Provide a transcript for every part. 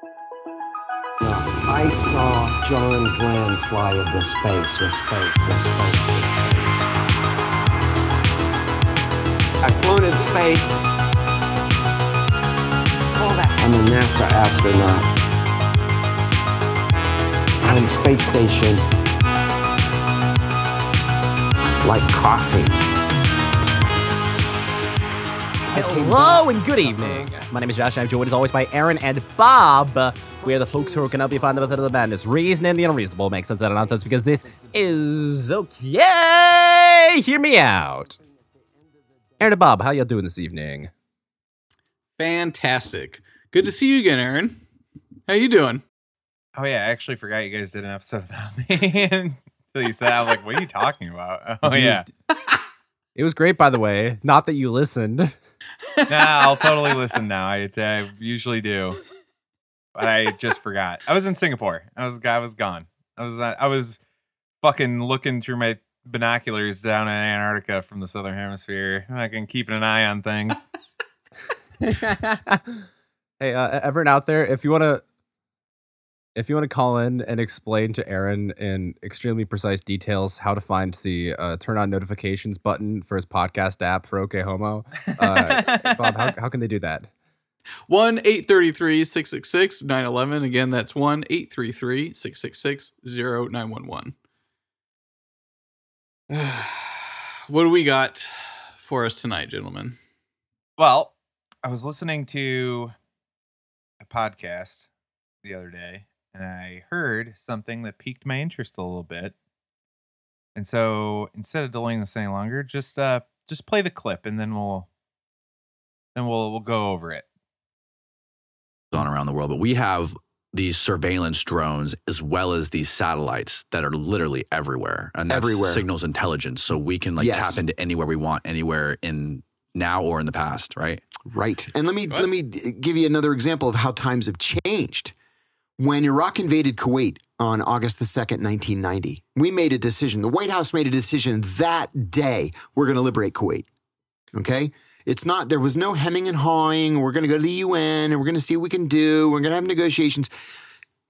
I saw John Glenn fly into space, to space, to space, space. I've flown in space. I'm a NASA astronaut. I'm in space station. Like coffee. Hello and good evening. My name is Josh. and I'm joined as always by Aaron and Bob. We are the folks who can help you find the method of the madness, reason and the unreasonable, make sense out of nonsense because this is okay. Hear me out. Aaron and Bob, how y'all doing this evening? Fantastic. Good to see you again, Aaron. How you doing? Oh yeah, I actually forgot you guys did an episode without me until you said. I was like, "What are you talking about?" Oh Dude, yeah, It was great, by the way. Not that you listened. Nah, I'll totally listen now. I, I usually do, but I just forgot. I was in Singapore. I was I was gone. I was I was fucking looking through my binoculars down in Antarctica from the southern hemisphere. I can keeping an eye on things. hey, uh, everyone out there, if you want to, if you want to call in and explain to Aaron in extremely precise details how to find the uh, turn on notifications button for his podcast app for OK Homo, uh, Bob, how, how can they do that? 1 833 666 911. Again, that's 1 833 666 0911. What do we got for us tonight, gentlemen? Well, I was listening to a podcast the other day and I heard something that piqued my interest a little bit. And so instead of delaying this any longer, just uh just play the clip and then we'll then we'll we'll go over it. on around the world, but we have these surveillance drones as well as these satellites that are literally everywhere, and that's Everywhere. signals intelligence. So we can like Yes. tap into anywhere we want, anywhere in now or in the past, right? Right. And let me let me give you another example of how times have changed. When Iraq invaded Kuwait on August the 2nd, 1990, we made a decision. The White House made a decision that day we're going to liberate Kuwait. Okay? It's not there was no hemming and hawing. We're going to go to the UN and we're going to see what we can do. We're going to have negotiations.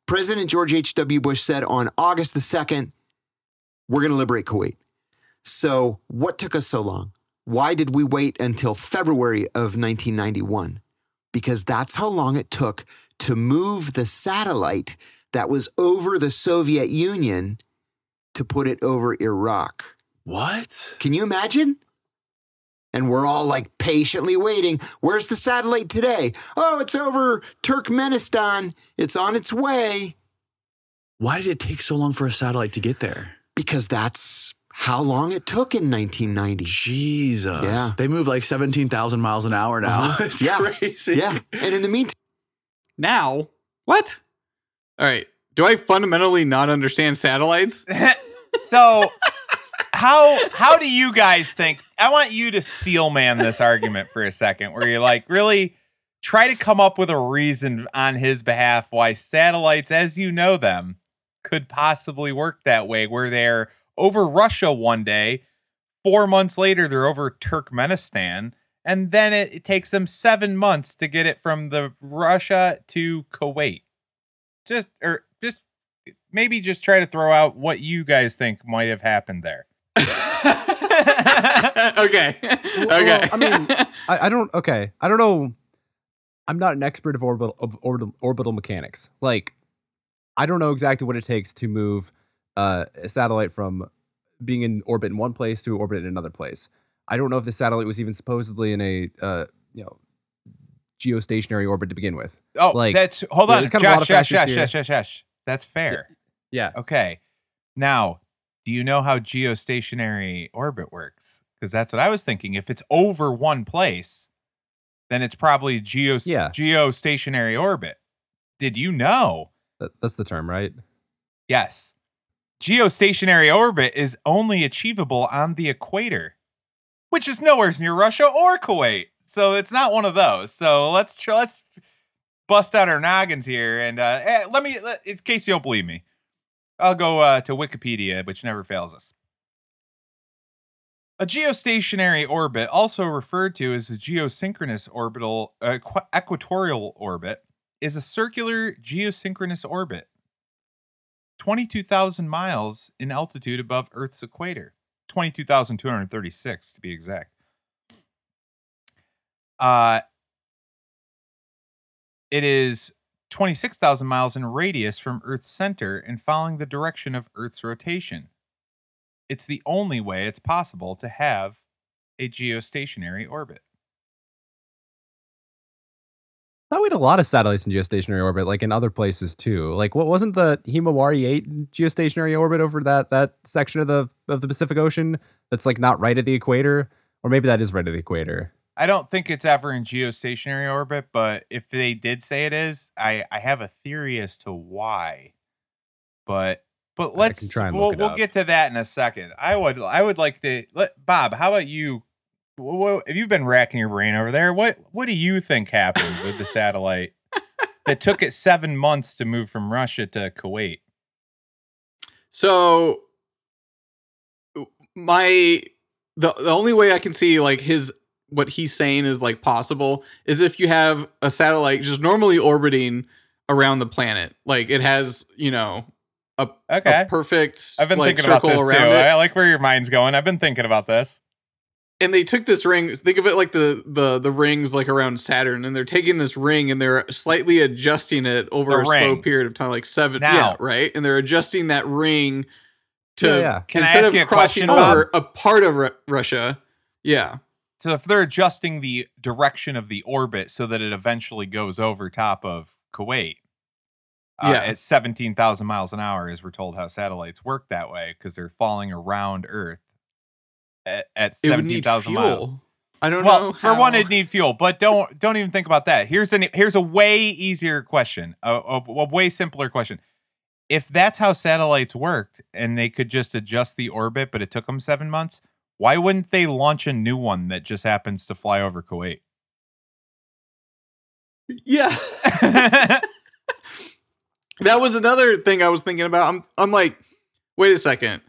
President George H.W. Bush said on August the 2nd, we're going to liberate Kuwait. So, what took us so long? Why did we wait until February of 1991? Because that's how long it took to move the satellite that was over the Soviet Union to put it over Iraq. What? Can you imagine? And we're all like patiently waiting. Where's the satellite today? Oh, it's over Turkmenistan. It's on its way. Why did it take so long for a satellite to get there? Because that's how long it took in 1990. Jesus. Yeah. They move like 17,000 miles an hour now. Uh-huh. It's Yeah. crazy. Yeah. And in the meantime, Now, what? All right. Do I fundamentally not understand satellites? so how how do you guys think I want you to steel man this argument for a second where you're like really try to come up with a reason on his behalf why satellites as you know them could possibly work that way where they're over Russia one day 4 months later they're over Turkmenistan and then it, it takes them 7 months to get it from the Russia to Kuwait just or just maybe just try to throw out what you guys think might have happened there. okay. Well, okay. I mean, I, I don't. Okay, I don't know. I'm not an expert of orbital of orbital, orbital mechanics. Like, I don't know exactly what it takes to move uh, a satellite from being in orbit in one place to orbit in another place. I don't know if the satellite was even supposedly in a uh, you know geostationary orbit to begin with. oh, like, that's hold on, kind of a lot Josh, of Josh, Josh. Josh, Josh, Josh. That's fair. Yeah. Okay. Now, do you know how geostationary orbit works? Because that's what I was thinking. If it's over one place, then it's probably geo Yeah. geostationary orbit. Did you know? That, that's the term, right? Yes. Geostationary orbit is only achievable on the equator, which is nowhere near Russia or Kuwait. So it's not one of those. So let's tr- let's bust out our noggins here and uh, eh, let me let, in case you don't believe me, I'll go uh, to Wikipedia, which never fails us. A geostationary orbit, also referred to as a geosynchronous orbital uh, equ- equatorial orbit, is a circular geosynchronous orbit, 22,000 miles in altitude above Earth's equator, 22,236 to be exact. Uh, it is 26,000 miles in radius from Earth's center and following the direction of Earth's rotation. It's the only way it's possible to have a geostationary orbit. Thought we had a lot of satellites in geostationary orbit, like in other places too. Like, what wasn't the Himawari eight in geostationary orbit over that that section of the of the Pacific Ocean that's like not right at the equator, or maybe that is right at the equator. I don't think it's ever in geostationary orbit, but if they did say it is, I I have a theory as to why. But but let's try and we'll we'll get to that in a second. I would I would like to let Bob. How about you? What, have you been racking your brain over there? What what do you think happened with the satellite that took it seven months to move from Russia to Kuwait? So my the the only way I can see like his what he's saying is like possible is if you have a satellite just normally orbiting around the planet. Like it has, you know, a, Okay. a perfect I've been like thinking about circle this too. it. I like where your mind's going. I've been thinking about this. And they took this ring think of it like the the the rings like around saturn and they're taking this ring and they're slightly adjusting it over The a slow period of time like seven Now- yeah right? And they're adjusting that ring to Yeah, yeah. Can instead of crossing over a part of Ru- russia yeah. So if they're adjusting the direction of the orbit so that it eventually goes over top of Kuwait uh, Yeah. at 17,000 miles an hour, as we're told how satellites work that way because they're falling around Earth at, at need 17,000 miles. i don't Well, know for one, it'd need fuel, but don't don't even think about that. Here's an here's a way easier question, a, a, a way simpler question. If that's how satellites worked and they could just adjust the orbit, but it took them seven months, why wouldn't they launch a new one that just happens to fly over Kuwait? yeah that was another thing I was thinking about. I'm I'm like, wait a second.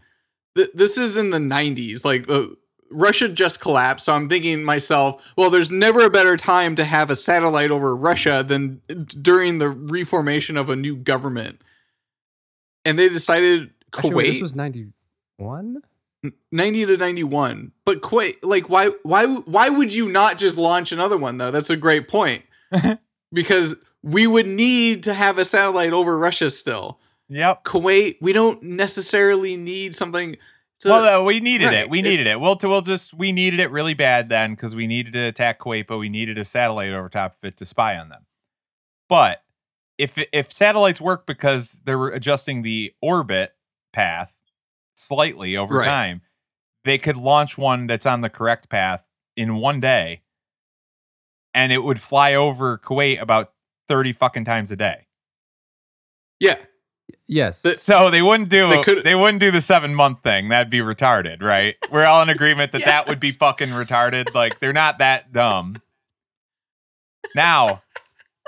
Th- this is in the 90s. Like the Russia just collapsed, so I'm thinking myself, well, there's never a better time to have a satellite over Russia than during the reformation of a new government. And they decided Actually, wait, Kuwait this was ninety one. 90 to 91. But Kuwait, like why why why would you not just launch another one though? That's a great point. because we would need to have a satellite over Russia still. Yep. Kuwait, we don't necessarily need something. To, well, uh, we needed right, it. We it- needed it. We'll, we'll just we needed it really bad then because we needed to attack Kuwait, but we needed a satellite over top of it to spy on them. But if if satellites work because they're adjusting the orbit path slightly over Right. time, they could launch one that's on the correct path in one day, and it would fly over Kuwait about thirty fucking times a day. Yeah, Yes. The- So they wouldn't do They they, wouldn't do the seven month thing. That'd be retarded, right? We're all in agreement that that would be fucking retarded. Like they're not that dumb. Now,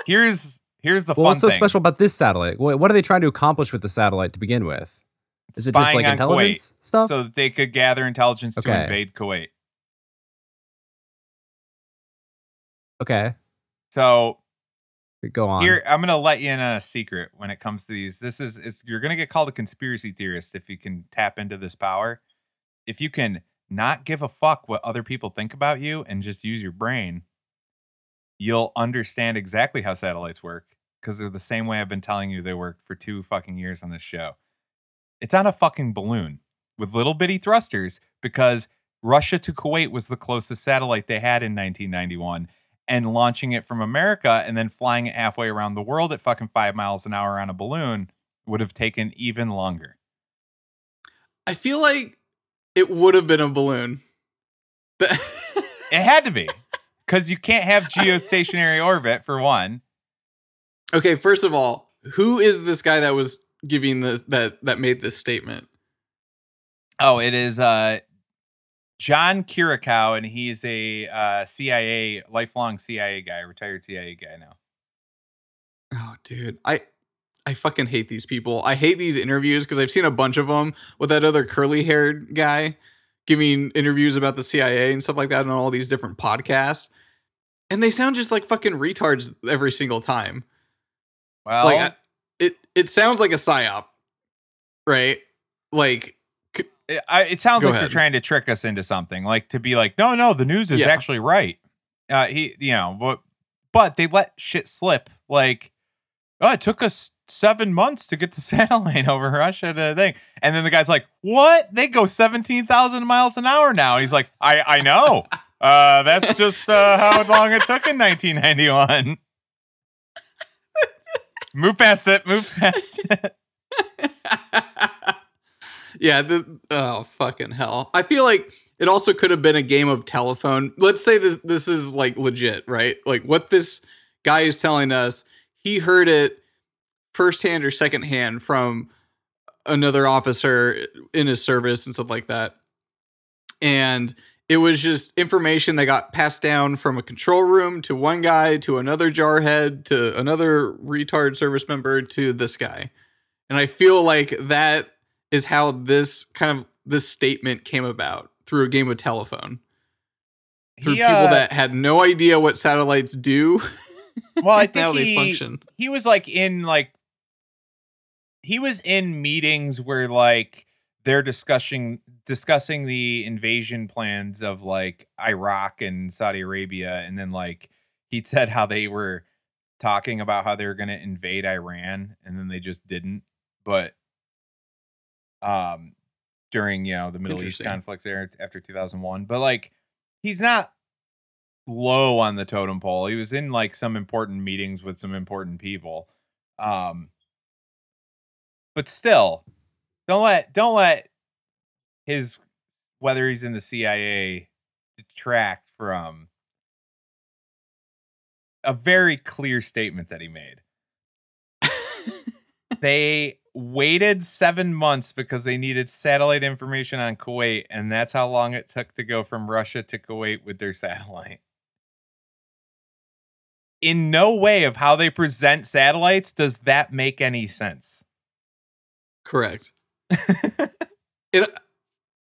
here's here's the well, fun what's so thing. special about this satellite? What, what are they trying to accomplish with the satellite to begin with? Is it just Spying like on intelligence Kuwait, stuff? so that they could gather intelligence to invade Kuwait. okay, So go on. Here, I'm gonna let you in on a secret when it comes to these. This is you're gonna get called a conspiracy theorist if you can tap into this power. If you can not give a fuck what other people think about you and just use your brain, you'll understand exactly how satellites work because they're the same way I've been telling you they work for two fucking years on this show. It's on a fucking balloon with little bitty thrusters because Russia to Kuwait was the closest satellite they had in 1991 and launching it from America and then flying it halfway around the world at fucking five miles an hour on a balloon would have taken even longer. I feel like it would have been a balloon. But- It had to be because you can't have geostationary orbit for one. okay, first of all, who is this guy that was giving this that that made this statement? Oh, it is uh, John Kiriakou, and he's a uh, CIA, lifelong CIA guy, retired CIA guy now. Oh, dude, I I fucking hate these people. I hate these interviews because I've seen a bunch of them with that other curly haired guy giving interviews about the CIA and stuff like that on all these different podcasts, and they sound just like fucking retards every single time. Well, like I- it it sounds like a psyop, right? Like it, I, it sounds Go like they're trying to trick us into something, like to be like, no, no, the news is Yeah. actually right. Uh, he, you know, but but they let shit slip. Like, oh, it took us seven months to get the satellite over Russia to the thing, and then the guy's like, what? They go seventeen thousand miles an hour now. And he's like, I, I know. Uh, that's just uh, how long it took in 1991. move past it. Move past it. Yeah, the oh fucking hell. I feel like it also could have been a game of telephone. Let's say this this is like legit, right? Like what this guy is telling us, he heard it firsthand or secondhand from another officer in his service and stuff like that. And it was just information that got passed down from a control room to one guy to another jarhead to another retard service member to this guy. And I feel like that is how this kind of this statement came about through a game of telephone. Through He, people uh, that had no idea what satellites do. well, I think they he, function. he was like in like he was in meetings where like they're discussing discussing the invasion plans of like Iraq and Saudi Arabia and then like he said how they were talking about how they were going to invade Iran and then they just didn't but um during you know the Middle East conflicts there after 2001 but like he's not low on the totem pole. He was in like some important meetings with some important people. Um but still, don't let don't let his whether he's in the CIA detract from a very clear statement that he made. they waited 7 months because they needed satellite information on Kuwait and that's how long it took to go from Russia to Kuwait with their satellite in no way of how they present satellites does that make any sense. Correct. and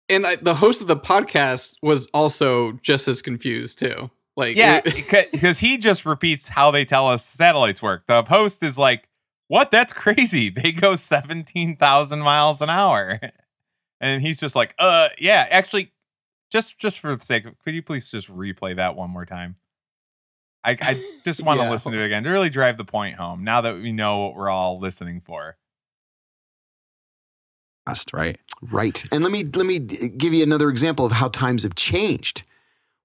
and I, the host of the podcast was also just as confused too. Like Yeah, because he just repeats how they tell us satellites work. The host is like, "What? That's crazy. They go 17,000 miles an hour." And he's just like, "Uh, yeah, actually just just for the sake of could you please just replay that one more time?" I I just want to Yeah. listen to it again to really drive the point home now that we know what we're all listening for. Right? Right. And let me let me give you another example of how times have changed.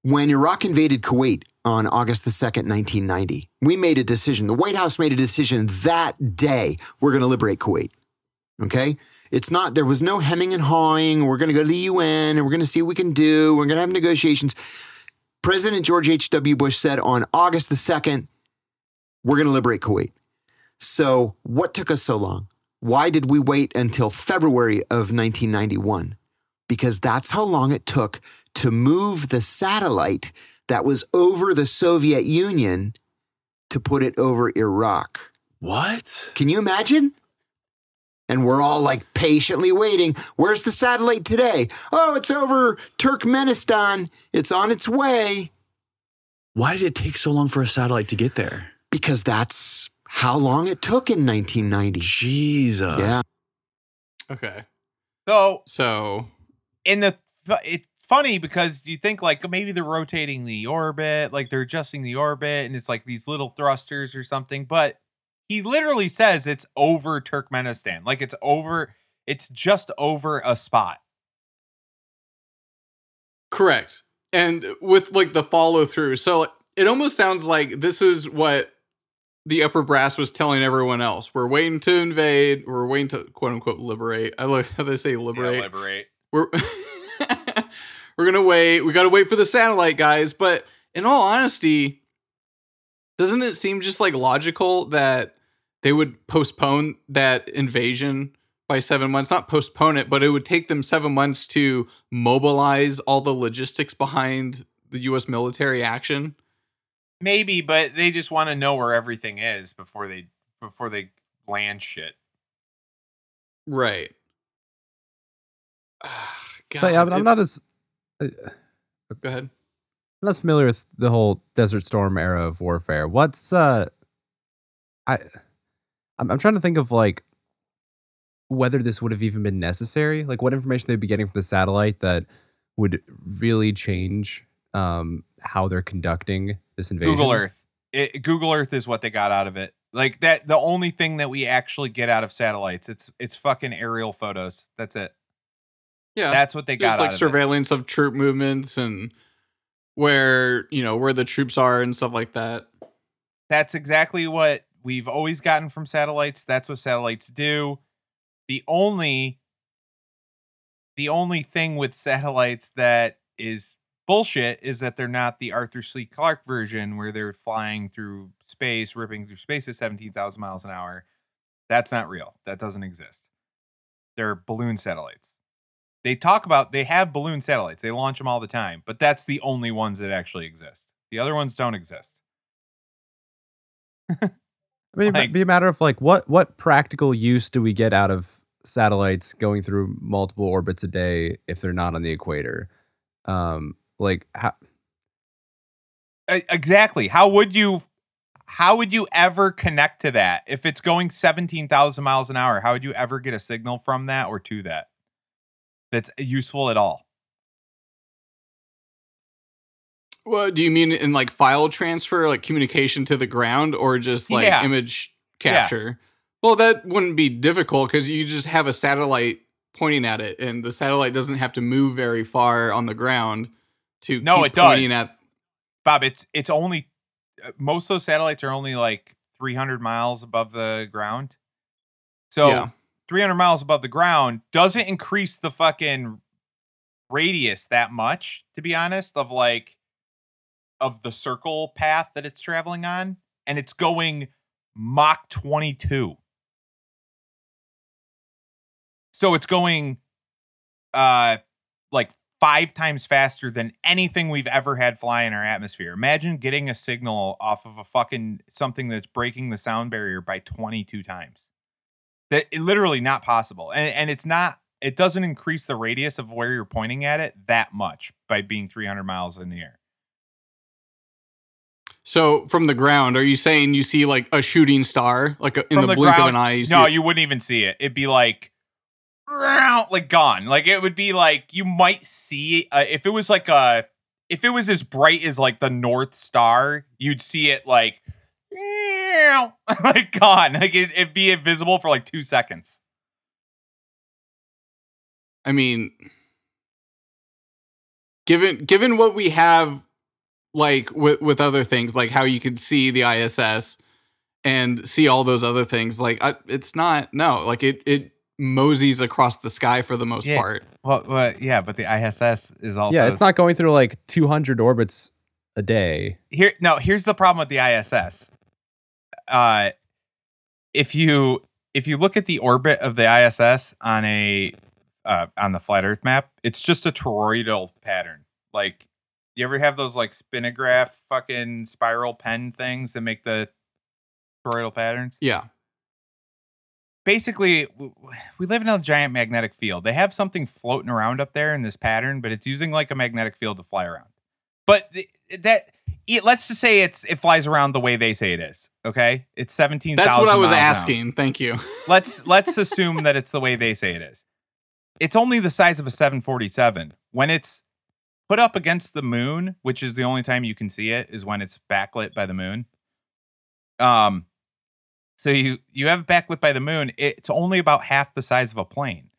When Iraq invaded Kuwait on August the 2nd, 1990, we made a decision. The White House made a decision that day we're going to liberate Kuwait. Okay? It's not there was no hemming and hawing. We're going to go to the UN and we're going to see what we can do. We're going to have negotiations. President George H.W. Bush said on August the 2nd, we're going to liberate Kuwait. So, what took us so long? Why did we wait until February of 1991? Because that's how long it took to move the satellite that was over the Soviet Union to put it over Iraq. What? Can you imagine? And we're all like patiently waiting. Where's the satellite today? Oh, it's over Turkmenistan. It's on its way. Why did it take so long for a satellite to get there? Because that's how long it took in 1990. Jesus. Yeah. okay. So So in the it's funny because you think like maybe they're rotating the orbit, like they're adjusting the orbit, and it's like these little thrusters or something. But he literally says it's over Turkmenistan, like it's over, it's just over a spot. correct. And with like the follow through. So it almost sounds like this is what the upper brass was telling everyone else. We're waiting to invade. We're waiting to quote unquote liberate. I like how they say liberate. Yeah, liberate. we're we're gonna wait. We gotta wait for the satellite, guys. But in all honesty, doesn't it seem just like logical that they would postpone that invasion by seven months? Not postpone it, but it would take them seven months to mobilize all the logistics behind the U.S. military action. Maybe, but they just want to know where everything is before they before they land shit. Right. God, so yeah, but I'm it- not as uh, Go ahead. I'm not familiar with the whole Desert Storm era of warfare. What's uh, I I'm, I'm trying to think of like whether this would have even been necessary. Like what information they'd be getting from the satellite that would really change um, how they're conducting this invasion. Google Earth. It, Google Earth is what they got out of it. Like that, the only thing that we actually get out of satellites, it's it's fucking aerial photos. That's it. Yeah, That's what they got like of surveillance of troop movements and where you know where the troops are and stuff like that. That's exactly what we've always gotten from satellites. That's what satellites do. The only the only thing with satellites that is bullshit is that they're not the Arthur C. Clarke version where they're flying through space, ripping through space at 17,000 miles an hour. That's not real. That doesn't exist. They're balloon satellites. They talk about they have balloon satellites. They launch them all the time, but that's the only ones that actually exist. The other ones don't exist. I mean, Like- it'd be a matter of like what what practical use do we get out of satellites going through multiple orbits a day if they're not on the equator? Um, like how, exactly how would you how would you ever connect to that if it's going 17,000 miles an hour how would you ever get a signal from that or to that that's useful at all Well, do you mean in like file transfer, like communication to the ground, or just like Yeah. image Yeah. capture? Well, that wouldn't be difficult because you just have a satellite pointing at it, and the satellite doesn't have to move very far on the ground to No, it does. at. bob it's it's only uh, most of those satellites are only like 300 miles above the ground so Yeah. 300 miles above the ground doesn't increase the fucking radius that much to be honest of like of the circle path that it's traveling on and it's going mach 22 so it's going uh like five times faster than anything we've ever had fly in our atmosphere. Imagine getting a signal off of a fucking something that's breaking the sound barrier by 22 times that it, literally not possible and and it's not it doesn't increase the radius of where you're pointing at it that much by being 300 miles in the air. So from the ground, are you saying you see like a shooting star, like a, in From the, blink of ground- an eye? You no you wouldn't even see it. It'd be like like gone. Like it would be like you might see uh, if it was like a if it was as bright as like the north star you'd see it like like gone like it, it'd be invisible for like two seconds I mean, given given what we have, like with with other things, like how you could see the ISS and see all those other things, like I, it's not no, like it it moseys across the sky for the most Yeah. part. well, well yeah but the iss is also yeah, it's not going through like 200 orbits a day. here no here's the problem with the iss uh if you if you look at the orbit of the iss on a uh on the flat earth map it's just a toroidal pattern. Like you ever have those like Spirograph fucking spiral pen things that make the toroidal patterns? Yeah, basically we live in a giant magnetic field. They have something floating around up there in this pattern but it's using like a magnetic field to fly around. But th- that it, let's just say it's it flies around the way they say it is okay it's seventeen. that's what I was asking. Thank you. let's let's assume that it's the way they say it is it's only the size of a 747 when it's put up against the moon which is the only time you can see it is when it's backlit by the moon um so you you have it backlit by the moon it's only about half the size of a plane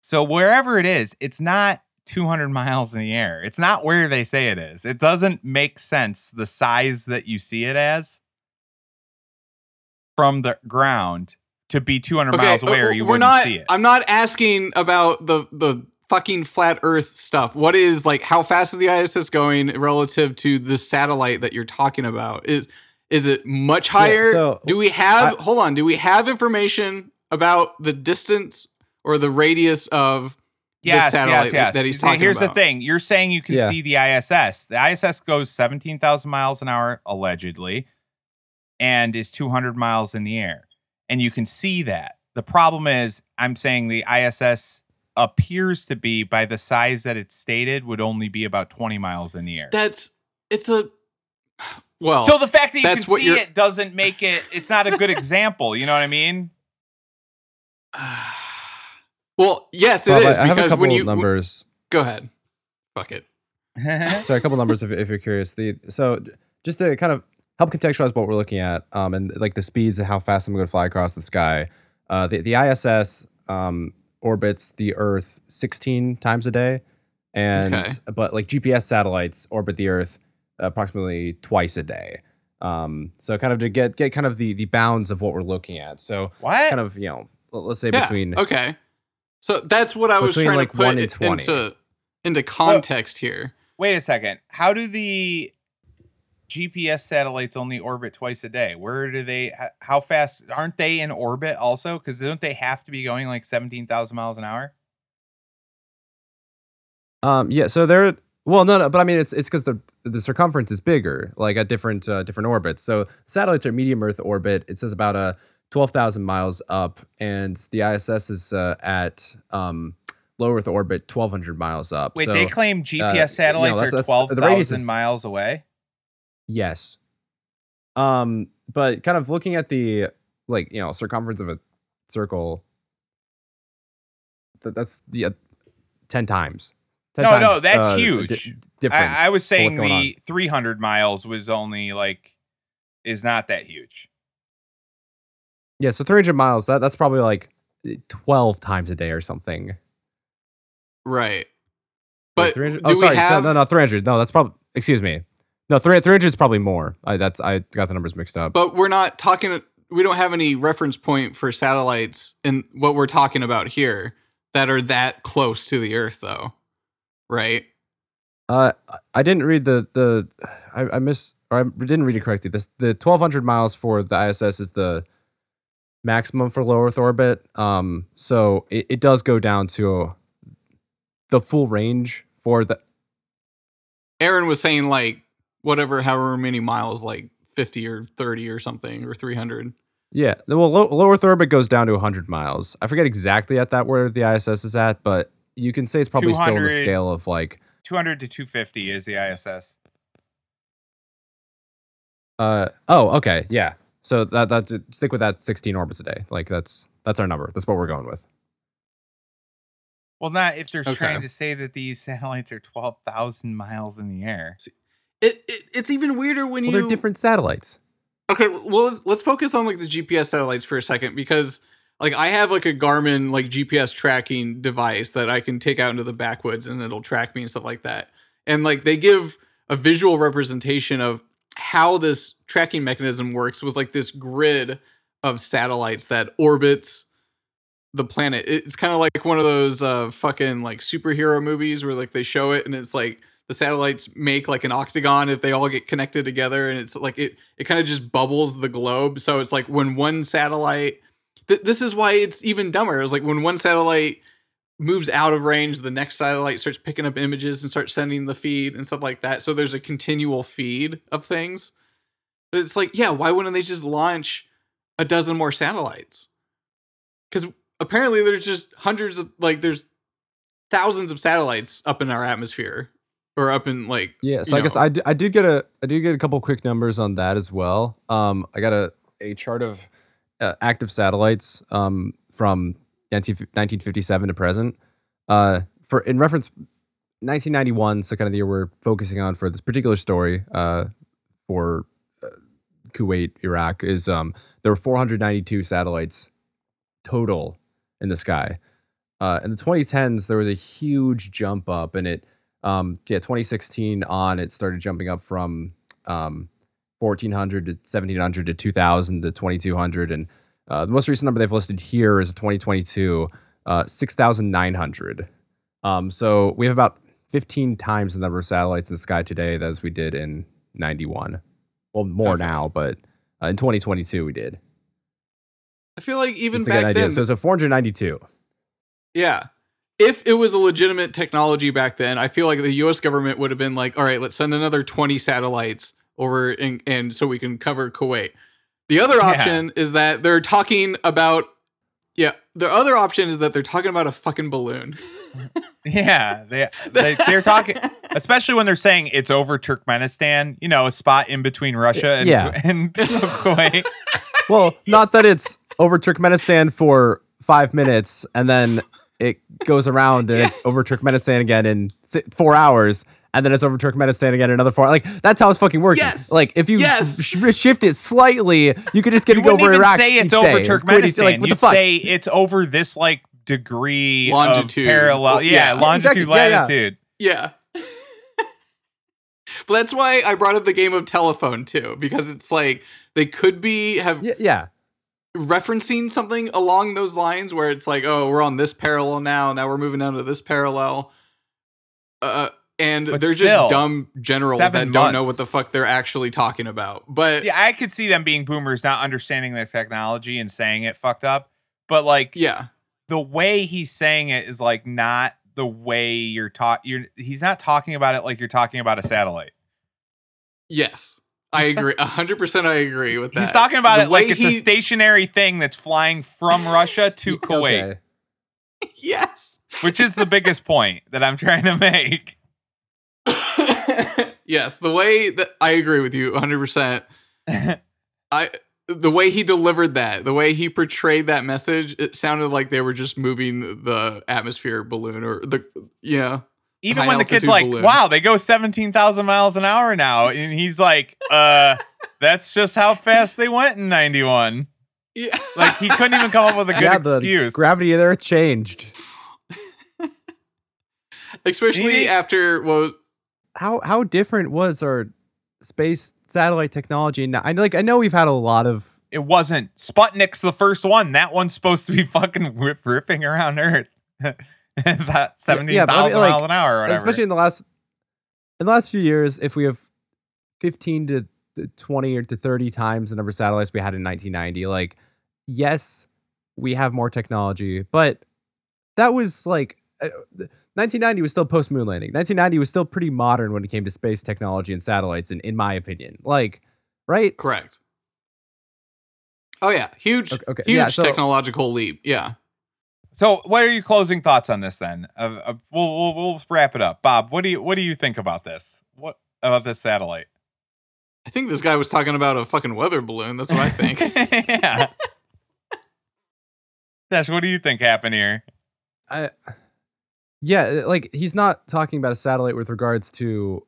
so wherever it is it's not 200 miles in the air it's not where they say it is it doesn't make sense the size that you see it as from the ground to be 200 miles away or uh, you we're wouldn't not. see it I'm not asking about the the fucking flat Earth stuff. What is like? How fast is the ISS going relative to the satellite that you're talking about? Is is it much higher? so do we have? I- hold on. Do we have information about the distance or the radius of yes, the satellite yes, yes. that he's talking Here's about? the thing: you're saying you can Yeah. see the ISS. The ISS goes 17,000 miles an hour allegedly, and is 200 miles in the air, and you can see that. The problem is, I'm saying the ISS appears to be by the size that it's stated would only be about 20 miles in the air. That's it's a well, so the fact that you can see it doesn't make it. It's not a good example. You know what I mean? well, yes, it Bob, is I, I have a because couple when you numbers. go ahead, fuck it. Sorry, a couple numbers if, if you're curious. The so just to kind of help contextualize what we're looking at, um, and like the speeds and how fast I'm going to fly across the sky. Uh, the the ISS um orbits the Earth 16 times a day, and Okay. but like GPS satellites orbit the Earth approximately twice a day. Um, so kind of to get get kind of the the bounds of what we're looking at. So what? kind of you know let's say Yeah, between okay. So that's what I Between was trying like to put into into context here. Wait a second. How do the GPS satellites only orbit twice a day? Where do they? How fast aren't they in orbit also? Because don't they have to be going like seventeen thousand miles an hour? Um. Yeah. So they're well, no, no, but I mean, it's it's because the the circumference is bigger, like at different uh, different orbits. So satellites are medium Earth orbit. It says about a 12,000 miles up, and the ISS is uh, at um, low Earth orbit, 1,200 miles up. Wait, so, they claim GPS uh, satellites that's, are 12,000 miles away? Yes. Um, but kind of looking at the, like, you know, circumference of a circle, th- that's the 10 times. 10 no, times, no, that's uh, huge. i was saying the on. 300 miles was only like, is not that huge. Yeah, so 300 miles, that, that's probably like 12 times a day or something. Right. But 300 do oh, sorry. we have no, no, no, 300. No, that's probably, excuse me. No, 300, 300 is probably more. I, that's, I got the numbers mixed up. but we're not talking we don't have any reference point for satellites in what we're talking about here that are that close to the earth though. Right? Uh, I- didn't read the, the, I, I missed, or I didn't read it correctly. This, the 1200 miles for the ISS is the maximum for low Earth orbit. Um, so it, it does go down to the full range for the, Aaron was saying like whatever however many miles like 50 or 30 or something or 300. Yeah, well, low, low Earth orbit goes down to 100 miles. I forget exactly at that where the ISS is at, but you can say it's probably still in the scale of like, Two hundred to two fifty is the ISS. uh, oh, okay, yeah. So that that stick with that 16 orbits a day. Like that's that's our number. That's what we're going with. Well, not if they're Okay. trying to say that these satellites are twelve thousand miles in the air. It, it it's even weirder when Well, you they're different satellites. Okay, well let's, let's focus on like the GPS satellites for a second because like I have like a Garmin like GPS tracking device that I can take out into the backwoods and it'll track me and stuff like that. And like they give a visual representation of how this tracking mechanism works with like this grid of satellites that orbits the planet. It's kind of like one of those uh fucking like superhero movies where like they show it and it's like the satellites make like an octagon if they all get connected together and it's like it it kind of just bubbles the globe so it's like when one satellite th- this is why it's even dumber it's like when one satellite moves out of range the next satellite starts picking up images and starts sending the feed and stuff like that so there's a continual feed of things but it's like yeah why wouldn't they just launch a dozen more satellites because apparently there's just hundreds of like there's thousands of satellites up in our atmosphere or up in like Yeah, so I guess know. I, d- I did get a I did get a couple quick numbers on that as well. Um, I got a, a chart of uh, active satellites um, from 19, 1957 to present. Uh, for in reference 1991, so kind of the year we're focusing on for this particular story uh, for uh, Kuwait, Iraq, is um, there were 492 satellites total in the sky. Uh, in the 2010s, there was a huge jump up, and it um yeah 2016 on it started jumping up from um 1400 to 1700 to 2000 to 2200 and uh, the most recent number they've listed here is 2022 uh 6900 um so we have about 15 times the number of satellites in the sky today as we did in 91 well more Okay. now but uh, in 2022 we did i feel like even Just to get back idea. then so so 492 Yeah. If it was a legitimate technology back then, I feel like the US government would have been like, all right, let's send another 20 satellites over and, and so we can cover Kuwait. The other Yeah. option is that they're talking about, yeah, the other option is that they're talking about a fucking balloon. Yeah, they, they they're talking, especially when they're saying it's over Turkmenistan. You know, a spot in between Russia and Yeah. and Kuwait. Well, not that it's over Turkmenistan for five minutes and then it goes around and it's over Turkmenistan again in four hours and then it's over Turkmenistan again another four. Like that's how it's fucking working. Yes. Like if you Yes. sh- shift it slightly, you could just get You it over even Iraq. say it's each over day. Turkmenistan. Like, what You'd fuck? say it's over this like degree Longitude. of parallel. Yeah, Yeah. longitude, Exactly. Yeah, yeah. latitude. Yeah. but that's why I brought up the game of telephone too, because it's like they could be have yeah, yeah. referencing something along those lines where it's like, oh, we're on this parallel now, now we're moving down to this parallel. Uh and But they're still, just dumb generals that don't know what the fuck they're actually talking about. But Yeah, I could see them being boomers, not understanding the technology and saying it fucked up. But like yeah. the way he's saying it is like not the way you're taught. You're he's not talking about it like you're talking about a satellite. Yes. I agree. A hundred percent I agree with that. He's talking about The it like way it's a stationary thing that's flying from Russia to Kuwait, Okay. Yes. which is the biggest point that I'm trying to make. yes, the way that I agree with you 100%. I the way he delivered that, the way he portrayed that message, it sounded like they were just moving the atmosphere balloon or the yeah. Even when the kid's altitude like, balloon. "Wow, they go seventeen thousand miles an hour now," and he's like, "Uh, that's just how fast they went in '91." Yeah. Like he couldn't even come up with a good yeah, the excuse. gravity of the Earth changed. Especially Maybe- after what was How how different was our space satellite technology? Now, I like I know we've had a lot of it wasn't Sputnik's the first one. That one's supposed to be fucking whip, ripping around Earth about seventeen yeah, thousand I mean, like, miles an hour or whatever. especially in the last in the last few years if we have 15 to to 20 or to 30 times the number of satellites we had in 1990 like yes we have more technology but that was like uh, 1990 was still post moon landing 1990 was still pretty modern when it came to space technology and satellites in, in my opinion like right correct. Oh yeah, huge Okay, okay, huge yeah, so- technological leap. Yeah. so, what are your closing thoughts on this? Then, of, of, we'll, we'll we'll wrap it up. Bob, what do you what do you think about this? What about this satellite? I think this guy was talking about a fucking weather balloon. That's what I think. yeah. Dash, what do you think happened here? I, yeah, uh, like he's not talking about a satellite with regards to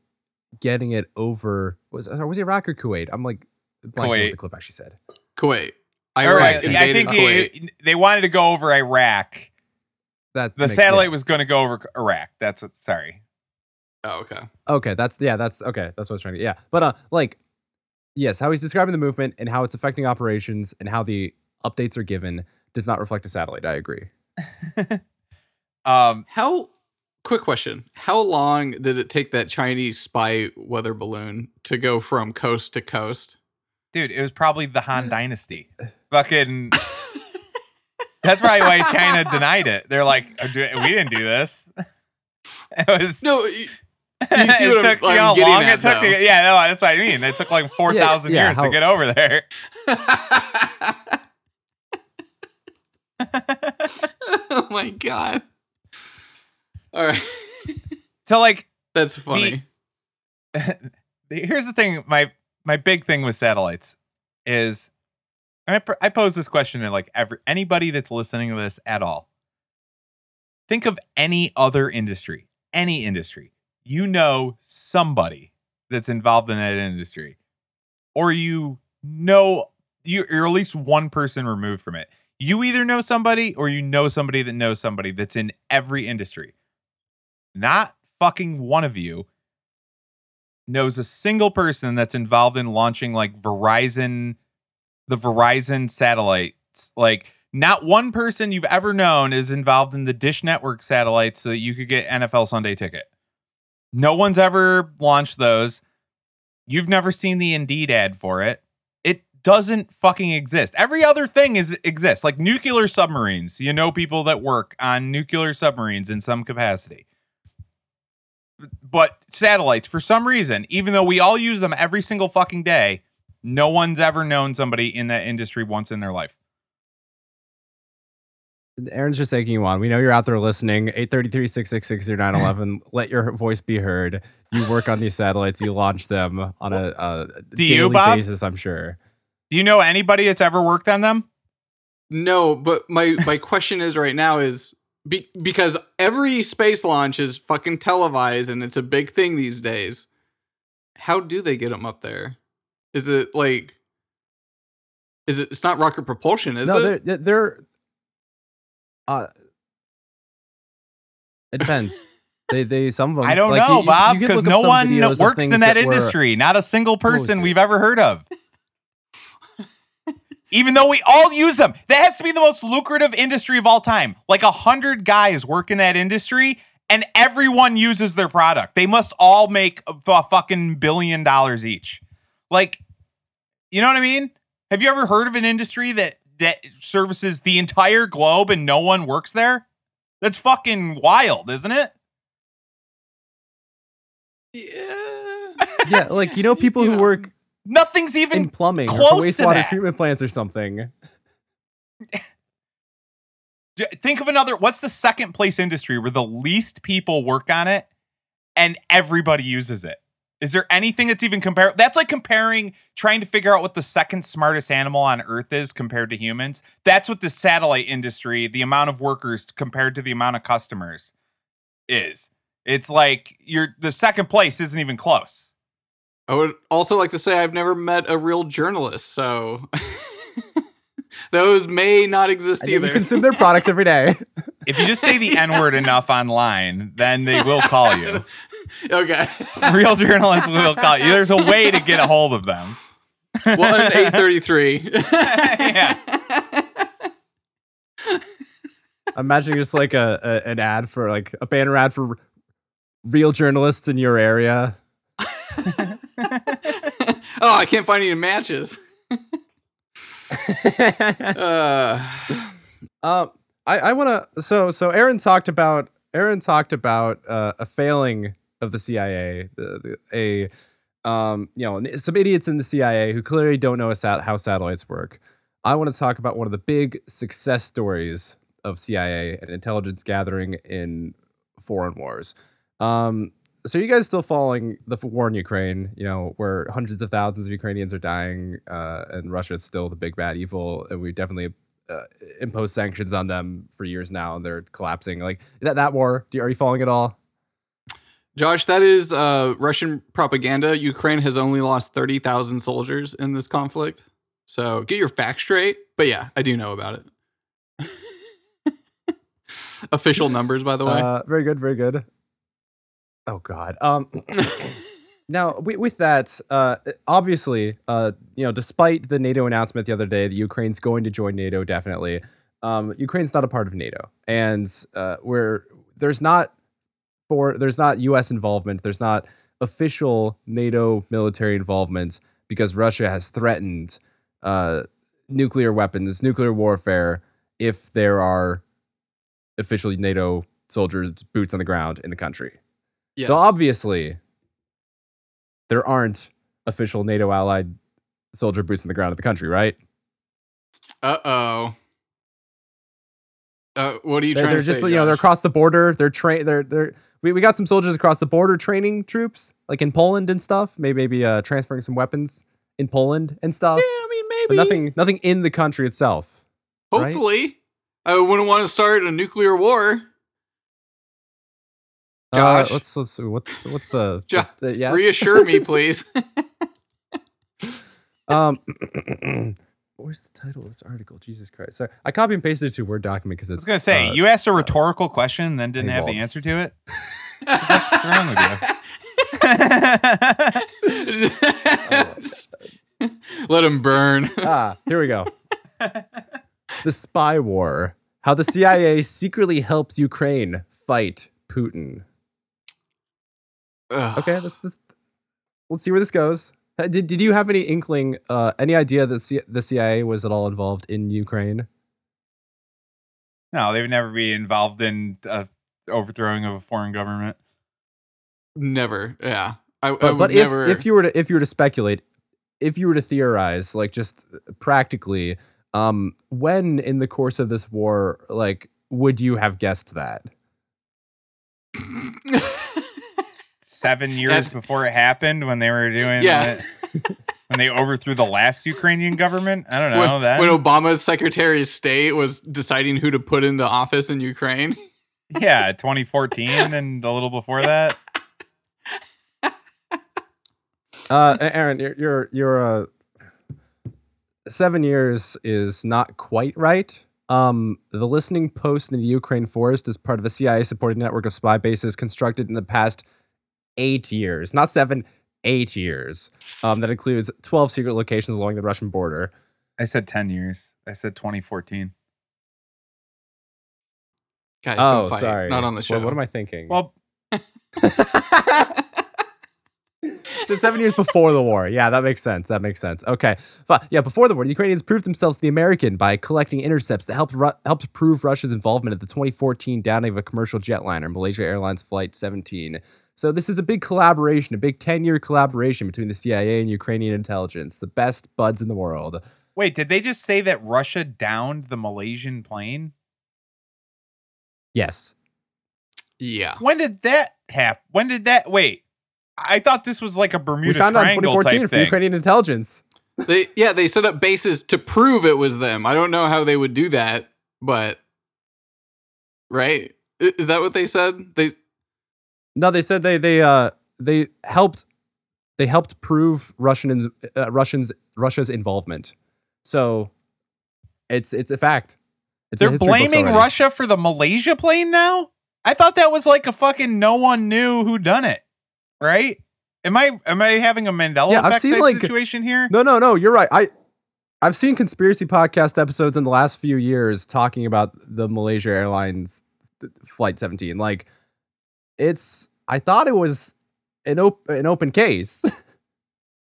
getting it over. Was uh, was it Iraq or Kuwait? I'm like blanking what Kuwait. the clip actually said. Kuwait. Or, Iraq invaded I think Kuwait. he- they wanted to go over Iraq. That The satellite sense. was going to go over Iraq. That's what. Sorry. oh, okay. Okay, that's yeah, that's okay. That's what I was trying to. Yeah, but uh, like, yes, how he's describing the movement and how it's affecting operations and how the updates are given does not reflect a satellite. I agree. Um, How quick question. How long did it take that Chinese spy weather balloon to go from coast to coast? dude, it was probably the Han Dynasty. Fucking. That's probably why China denied it. They're like, "Oh, do- we didn't do this. It was. No, you, you see it what I'm, took you know I'm how long at, it took. To, though. get- yeah, no, that's what I mean. It took like four thousand yeah, years to get over there. oh my god. All right. So like, That's funny. here's the thing. My my big thing with satellites is, I I pose this question to like every anybody that's listening to this at all. Think of any other industry, any industry. You know somebody that's involved in that industry, or you know you- you're at least one person removed from it. You either know somebody or you know somebody that knows somebody that's in every industry. Not fucking one of you knows a single person that's involved in launching like Verizon, the Verizon satellites. Like, not one person you've ever known is involved in the Dish Network satellites so that you could get NFL Sunday ticket. No one's ever launched those. You've never seen the Indeed ad for it. It doesn't fucking exist. Every other thing is exists, like nuclear submarines. You know people that work on nuclear submarines in some capacity but satellites for some reason even though we all use them every single fucking day no one's ever known somebody in that industry once in their life Aaron's just taking you on. We know you're out there listening. 833-666-0911. Let your voice be heard. You work on these satellites. You launch them on a, a Do you, daily Bob? basis, I'm sure. Do you know anybody that's ever worked on them? No, but my my question is right now is be, because every space launch is fucking televised and it's a big thing these days. How do they get them up there? Is it like is it it's not rocket propulsion, is no, it? they're, they're uh it depends. they they some of them I don't like, know, you- Bob, because no one works in that, industry. Not a single person we've ever heard of. Even though we all use them, that has to be the most lucrative industry of all time. Like a hundred guys work in that industry, and everyone uses their product. They must all make a, a fucking billion dollars each. Like, you know what I mean? Have you ever heard of an industry that that services the entire globe and no one works there? That's fucking wild, isn't it? yeah. yeah, like you know people who Yeah. work Nothing's even in plumbing or close to wastewater that. treatment plants or something. Think of another. What's the second place industry where the least people work on it and everybody uses it? Is there anything that's even compare? That's like comparing, trying to figure out what the second smartest animal on Earth is compared to humans. That's what the satellite industry, the amount of workers compared to the amount of customers, is. It's like you're the second place isn't even close. I would also like to say I've never met a real journalist, so those may not exist either. we consume their products every day. If you just say the N word enough online, then they will call you. okay. Real journalists will call you. There's a way to get a hold of them. One eight thirty three. Yeah. Imagine just like a, a an ad for like a banner ad for real journalists in your area. oh, I can't find any matches. Uh, Um, I, I want to. So, so Aaron talked about Aaron talked about uh, a failing of the CIA, the, the, a um, you know, some idiots in the CIA who clearly don't know sat- how satellites work. I want to talk about one of the big success stories of CIA and intelligence gathering in foreign wars. Um, so you guys still following the war in Ukraine? You know, where hundreds of thousands of Ukrainians are dying, uh, and Russia is still the big bad evil, and we definitely uh, imposed sanctions on them for years now, and they're collapsing. Like that that war. Do you, are you following it all? Josh, that is uh, Russian propaganda. Ukraine has only lost 30,000 soldiers in this conflict. So get your facts straight. But yeah, I do know about it. Official numbers, by the way. Uh, very good, very good. Oh God. Um. Now, wi- with that, uh, obviously, uh, you know, despite the NATO announcement the other day that Ukraine's going to join NATO, definitely, um, Ukraine's not a part of NATO, and uh, where there's not for there's not U.S. involvement, there's not official NATO military involvement because Russia has threatened uh, nuclear weapons, nuclear warfare, if there are officially NATO soldiers, boots on the ground in the country. Yes. So obviously, there aren't official NATO allied soldier boots on the ground of the country, right? Uh oh. Uh, what are you They're, trying they're to just say? you know they're across the border. They're train. They're they're we, we got some soldiers across the border training troops like in Poland and stuff. Maybe maybe uh, transferring some weapons in Poland and stuff. Yeah, I mean, maybe. But nothing nothing in the country itself. right? Hopefully. I wouldn't want to start a nuclear war. Uh, Josh? let's let's see, what's what's the, Jo- the yes? Reassure me, please. Um, where's the title of this article? Jesus Christ! Sorry, I copy and pasted it to a Word document because I was gonna say uh, you asked a rhetorical question and then didn't have the answer to it. What's wrong with Let him burn. ah, here we go. the spy war: How the CIA secretly helps Ukraine fight Putin. Ugh. Okay, let's let's let's see where this goes. Uh, Did Did you have any inkling, uh, any idea that C- the CIA was at all involved in Ukraine? no, they would never be involved in uh, overthrowing of a foreign government. Never. Yeah. I, I But, would but if, never. if you were to if you were to speculate, if you were to theorize, like just practically, Um, when in the course of this war, like, would you have guessed that? Seven years That's- before it happened, when they were doing Yeah. the- when they overthrew the last Ukrainian government. I don't know when, that. when Obama's Secretary of State was deciding who to put into office in Ukraine. yeah, 2014 and a little before that. Uh, Aaron, you're you're you're uh, seven years is not quite right. Um, the listening post in the Ukraine forest is part of a CIA-supported network of spy bases constructed in the past eight years, not seven, eight years. Um, that includes twelve secret locations along the Russian border. I said 10 years. I said 2014. Guys, oh, don't fight. sorry, Not on the show. What, what am I thinking? Well, so seven years before the war. Yeah, that makes sense. That makes sense. Okay. Fi- Yeah, before the war, the Ukrainians proved themselves to the American by collecting intercepts that helped Ru- helped prove Russia's involvement at the 2014 downing of a commercial jetliner, Malaysia Airlines Flight 17. So this is a big collaboration, a big 10-year collaboration between the CIA and Ukrainian intelligence, the best buds in the world. wait, did they just say that Russia downed the Malaysian plane? Yes. yeah. When did that happen? When did that? Wait, I thought this was like a Bermuda we found out in Triangle 2014 type from thing. Ukrainian intelligence. They yeah, they set up bases to prove it was them. I don't know how they would do that, but right? Is that what they said? They No, they said they they uh they helped they helped prove Russian in- uh, Russians Russia's involvement. So it's it's a fact. It's They're blaming. Russia for the Malaysia plane now? I thought that was like a fucking no one knew who done it. Right? Am I am I having a Mandela Yeah, I've effect seen, type like- situation here? No, no, no. You're right. I I've seen conspiracy podcast episodes in the last few years talking about the Malaysia Airlines flight 17. Like it's I thought it was an op- an open case.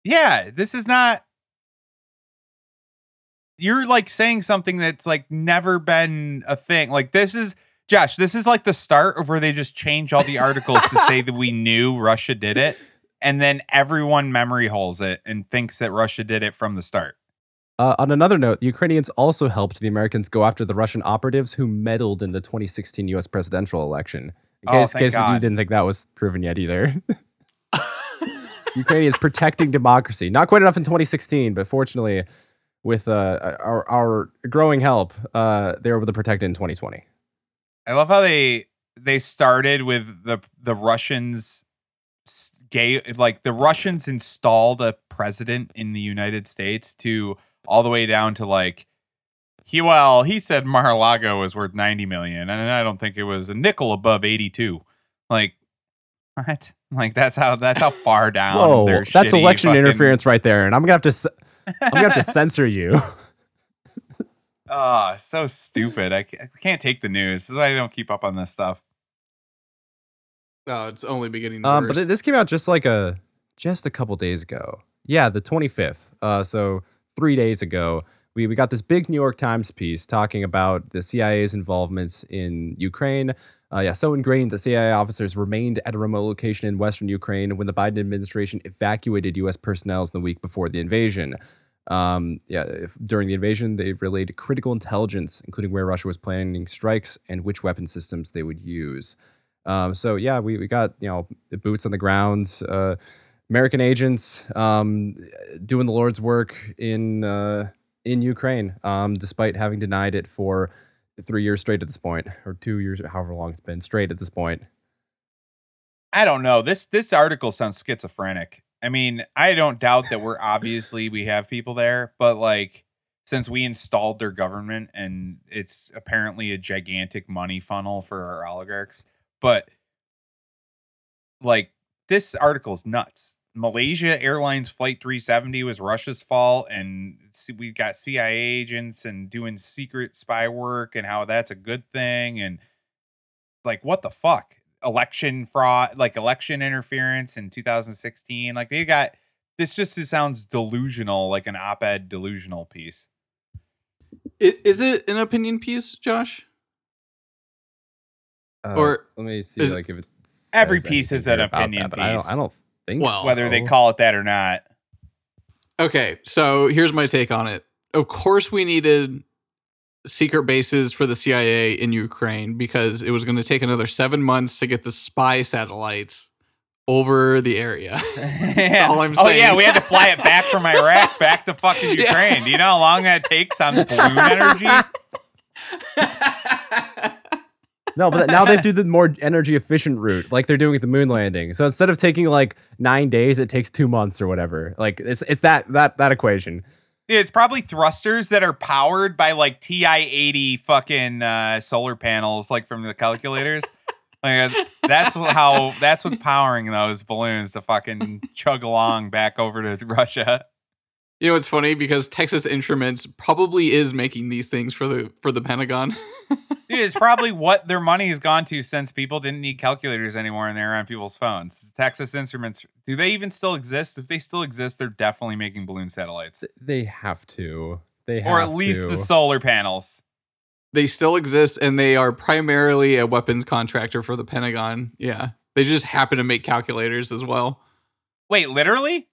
Yeah, this is not You're like saying something that's like never been a thing. Like this is Josh, this is like the start of where they just change all the articles to say that we knew Russia did it and then everyone memory holes it and thinks that Russia did it from the start. Uh, on another note, the Ukrainians also helped the Americans go after the Russian operatives who meddled in the 2016 U.S. presidential election. In Oh, case, case you didn't think that was proven yet either. Ukraine is protecting democracy. Not quite enough in 2016, but fortunately, with uh, our, our growing help, uh, they were able to protect it in 2020. I love how they they started with the the Russians gay like the Russians installed a president in the United States to all the way down to like he well he said Mar-a-Lago was worth 90 million and I don't think it was a nickel above 82 like what like that's how that's how far down Whoa, their that's election fucking- interference right there, and I'm gonna have to s- I'm gonna have to censor you. oh so stupid I ca- I can't take the news this is why I don't keep up on this stuff oh, it's only beginning Um, but this came out just like a just a couple days ago. Yeah, the 25th. Uh, so three days ago, we we got this big New York Times piece talking about the CIA's involvement in Ukraine. Uh, yeah, so ingrained that CIA officers remained at a remote location in western Ukraine when the Biden administration evacuated U.S. personnel in the week before the invasion. Um, yeah, if, during the invasion, they relayed critical intelligence, including where Russia was planning strikes and which weapon systems they would use. Um, so yeah, we, we got you know the boots on the ground, uh, American agents um, doing the Lord's work in uh, in Ukraine, um, despite having denied it for three years straight at this point, or two years, however long it's been straight at this point. I don't know. This this article sounds schizophrenic. I mean, I don't doubt that we're obviously we have people there, but like since we installed their government and it's apparently a gigantic money funnel for our oligarchs, but like this article's nuts. Malaysia Airlines Flight 370 was Russia's fault, and we've got CIA agents and doing secret spy work, and how that's a good thing, and like what the fuck election fraud like election interference in 2016 like they got this just sounds delusional like an op-ed delusional piece is it an opinion piece, Josh? Uh, Or let me see, like if it's Every piece is anything an here about opinion that, but I don't. I don't think Well, whether they call it that or not Okay, so here's my take on it. of course we needed secret bases for the CIA in Ukraine because it was going to take another seven months to get the spy satellites over the area. That's all I'm saying. Oh yeah, we had to fly it back from Iraq back to fucking Yeah. Ukraine. Do you know how long that takes on balloon energy? No, but now they do the more energy efficient route, like they're doing with the moon landing. So instead of taking like nine days, it takes two months or whatever. Like it's it's that that that equation. Dude, it's probably thrusters that are powered by like TI eighty fucking uh, solar panels, like from the calculators. like that's how that's what's powering those balloons to fucking chug along back over to Russia. You know, it's funny because Texas Instruments probably is making these things for the for the Pentagon. Dude, it's probably what their money has gone to since people didn't need calculators anymore and they're on people's phones. Texas Instruments, do they even still exist? If they still exist, they're definitely making balloon satellites. They have to. They have Or at least to. the solar panels. they still exist and they are primarily a weapons contractor for the Pentagon. Yeah. They just happen to make calculators as well. Wait, literally?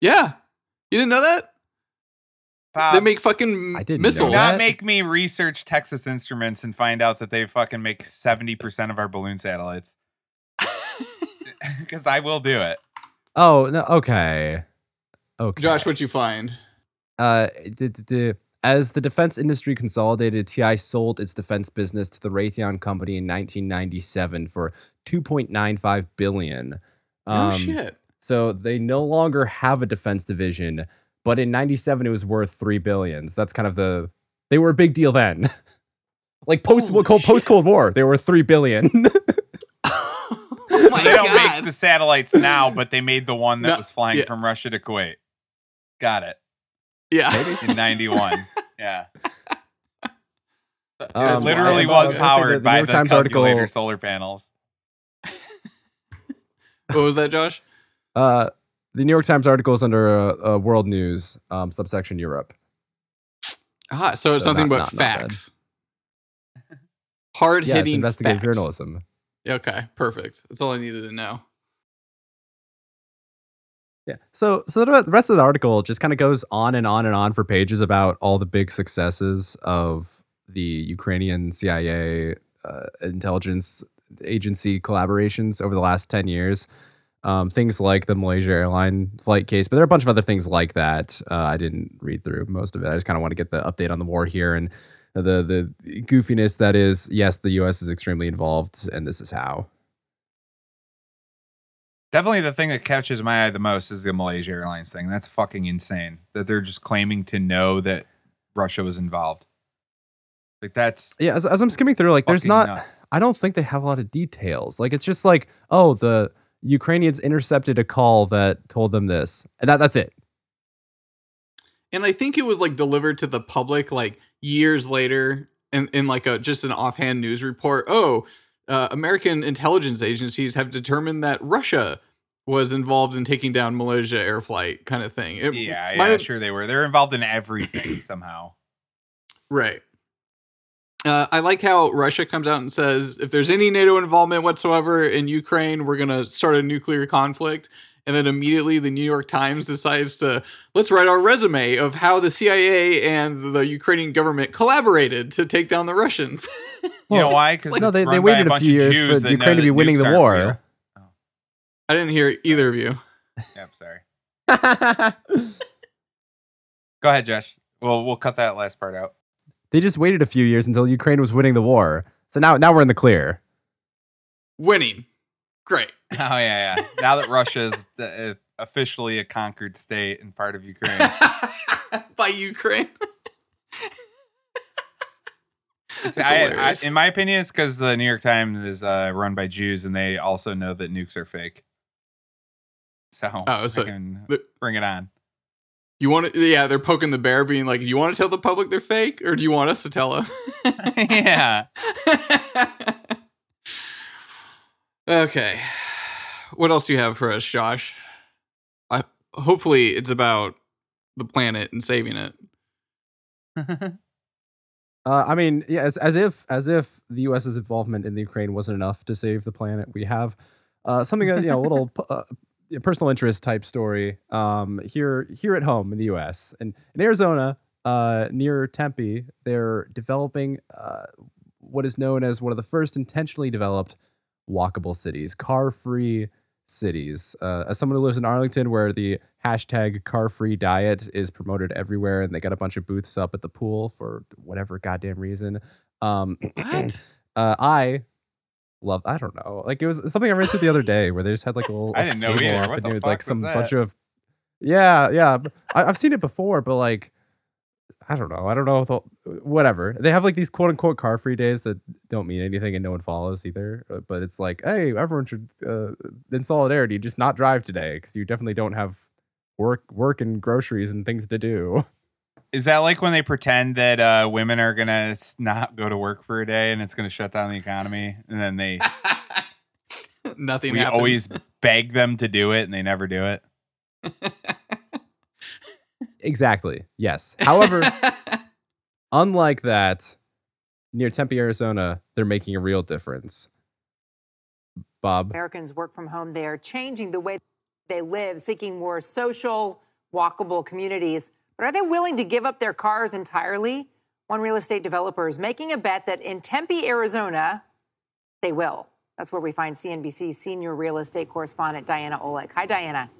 Yeah. You didn't know that? Bob, they make fucking I didn't know do missiles. not that. make me research Texas Instruments and find out that they fucking make 70% of our balloon satellites. Because I will do it. Oh no. Okay. Okay. Josh, what'd you find? Uh, d- d- d- as the defense industry consolidated, TI sold its defense business to the Raytheon Company in 1997 for 2.95 billion. Oh Um, shit. So they no longer have a defense division, but in 97 it was worth 3 billions. That's kind of the they were a big deal then. like post Holy cold, shit. post Cold War, they were 3 billion. oh my they don't god. make the satellites now, but they made the one that No, was flying yeah. from Russia to Kuwait. Got it. yeah. In 91. yeah. Um, it literally I- I was was gonna say powered the- the New by York the Times calculator article- solar panels. What was that, Josh? Uh, the New York Times article is under uh, uh, World News, um, subsection Europe. Ah, so it's So nothing not- but not- facts. Hard Yeah, hitting investigative facts. journalism. Okay, perfect. That's all I needed to know. Yeah. So so the rest of the article just kind of goes on and on and on for pages about all the big successes of the Ukrainian CIA uh, intelligence agency collaborations over the last 10 years. Um, things like the Malaysia airline flight case, but there are a bunch of other things like that. Uh, I didn't read through most of it. I just kind of want to get the update on the war here and the the goofiness that is. Yes, the U.S. is extremely involved, and this is how. Definitely the thing that catches my eye the most is the Malaysia Airlines thing. That's fucking insane. That they're just claiming to know that Russia was involved. Like that's Yeah, as, as I'm skimming through, like, there's not. nuts. I don't think they have a lot of details. Like it's just like, oh, the Ukrainians intercepted a call that told them this, and that that's it. And I think it was like delivered to the public like years later in, in like a just an offhand news report. Oh, uh, American intelligence agencies have determined that Russia was involved in taking down Malaysia air flight kind of thing. It Yeah, might yeah, have- sure they were. They're involved in everything somehow. Right. Uh, I like how Russia comes out and says if there's any NATO involvement whatsoever in Ukraine, we're going to start a nuclear conflict. And then immediately the New York Times decides to let's write our resume of how the CIA and the Ukrainian government collaborated to take down the Russians. you know why? Because no, they- they waited a few years for Ukraine to be winning the war. I didn't hear either of you. Yeah, I'm sorry. Go ahead, Josh. Well, we'll cut that last part out. They just waited a few years until Ukraine was winning the war. So now now we're in the clear. Winning. Great. Oh yeah, yeah. Now that Russia is uh, officially a conquered state and part of Ukraine. By Ukraine. I, I, in my opinion, it's because the New York Times is uh, run by Jews, and they also know that nukes are fake. So, Oh, so fucking the- bring it on. You want to, yeah, they're poking the bear, being like, do you want to tell the public they're fake or do you want us to tell them? yeah. okay. What else do you have for us, Josh? I, hopefully it's about the planet and saving it. Uh, I mean, yeah, as, as if as if the U.S.'s involvement in the Ukraine wasn't enough to save the planet, we have uh, something that you know, a little uh, personal interest type story um, here here at home in the U.S. and in Arizona. uh, near Tempe, they're developing uh, what is known as one of the first intentionally developed walkable cities, car-free cities. Uh, as someone who lives in Arlington, where the hashtag car-free diet is promoted everywhere, and they got a bunch of booths up at the pool for whatever goddamn reason. Um, What? uh, I love. I don't know. Like it was something I read into the other day where they just had like a little. I didn't know either. What the fuck like some that? bunch of. Yeah, yeah. I, have seen it before, but like, I don't know. I don't know. If whatever. They have like these quote unquote car free days that don't mean anything and no one follows either. uh, But it's like, hey, everyone should, uh, in solidarity, just not drive today because you definitely don't have work, work and groceries and things to do. Is that like when they pretend that uh, women are gonna not go to work for a day and it's gonna shut down the economy, and then they Nothing we happens. always beg them to do it and they never do it? Exactly. Yes. However, unlike that, near Tempe, Arizona, they're making a real difference. Bob. Americans work from home, they are changing the way they live, seeking more social, walkable communities. But are they willing to give up their cars entirely? One real estate developer is making a bet that in Tempe, Arizona, they will. That's where we find CNBC senior real estate correspondent Diana Olick. Hi, Diana.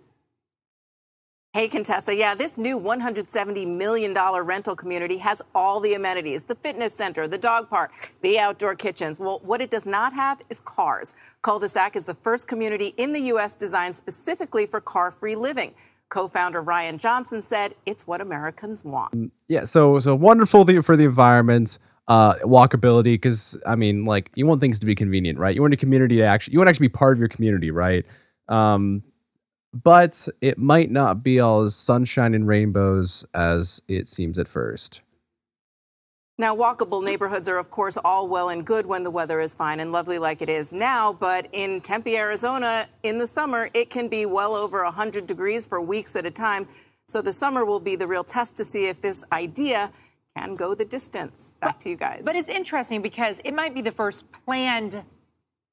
Hey, Contessa. Yeah, this new $170 million rental community has all the amenities the fitness center, the dog park, the outdoor kitchens. Well, what it does not have is cars. Culdesac is the first community in the U.S. designed specifically for car free living. Co founder Ryan Johnson said it's what Americans want. Yeah, so so wonderful for the environment, uh, walkability. Because I mean, like you want things to be convenient, right? You want a community to actually, you want to actually be part of your community, right? Um, but it might not be all as sunshine and rainbows as it seems at first. Now, walkable neighborhoods are, of course, all well and good when the weather is fine and lovely like it is now. But in Tempe, Arizona, in the summer, it can be well over 100 degrees for weeks at a time. So the summer will be the real test to see if this idea can go the distance. Back to you guys. But it's interesting because it might be the first planned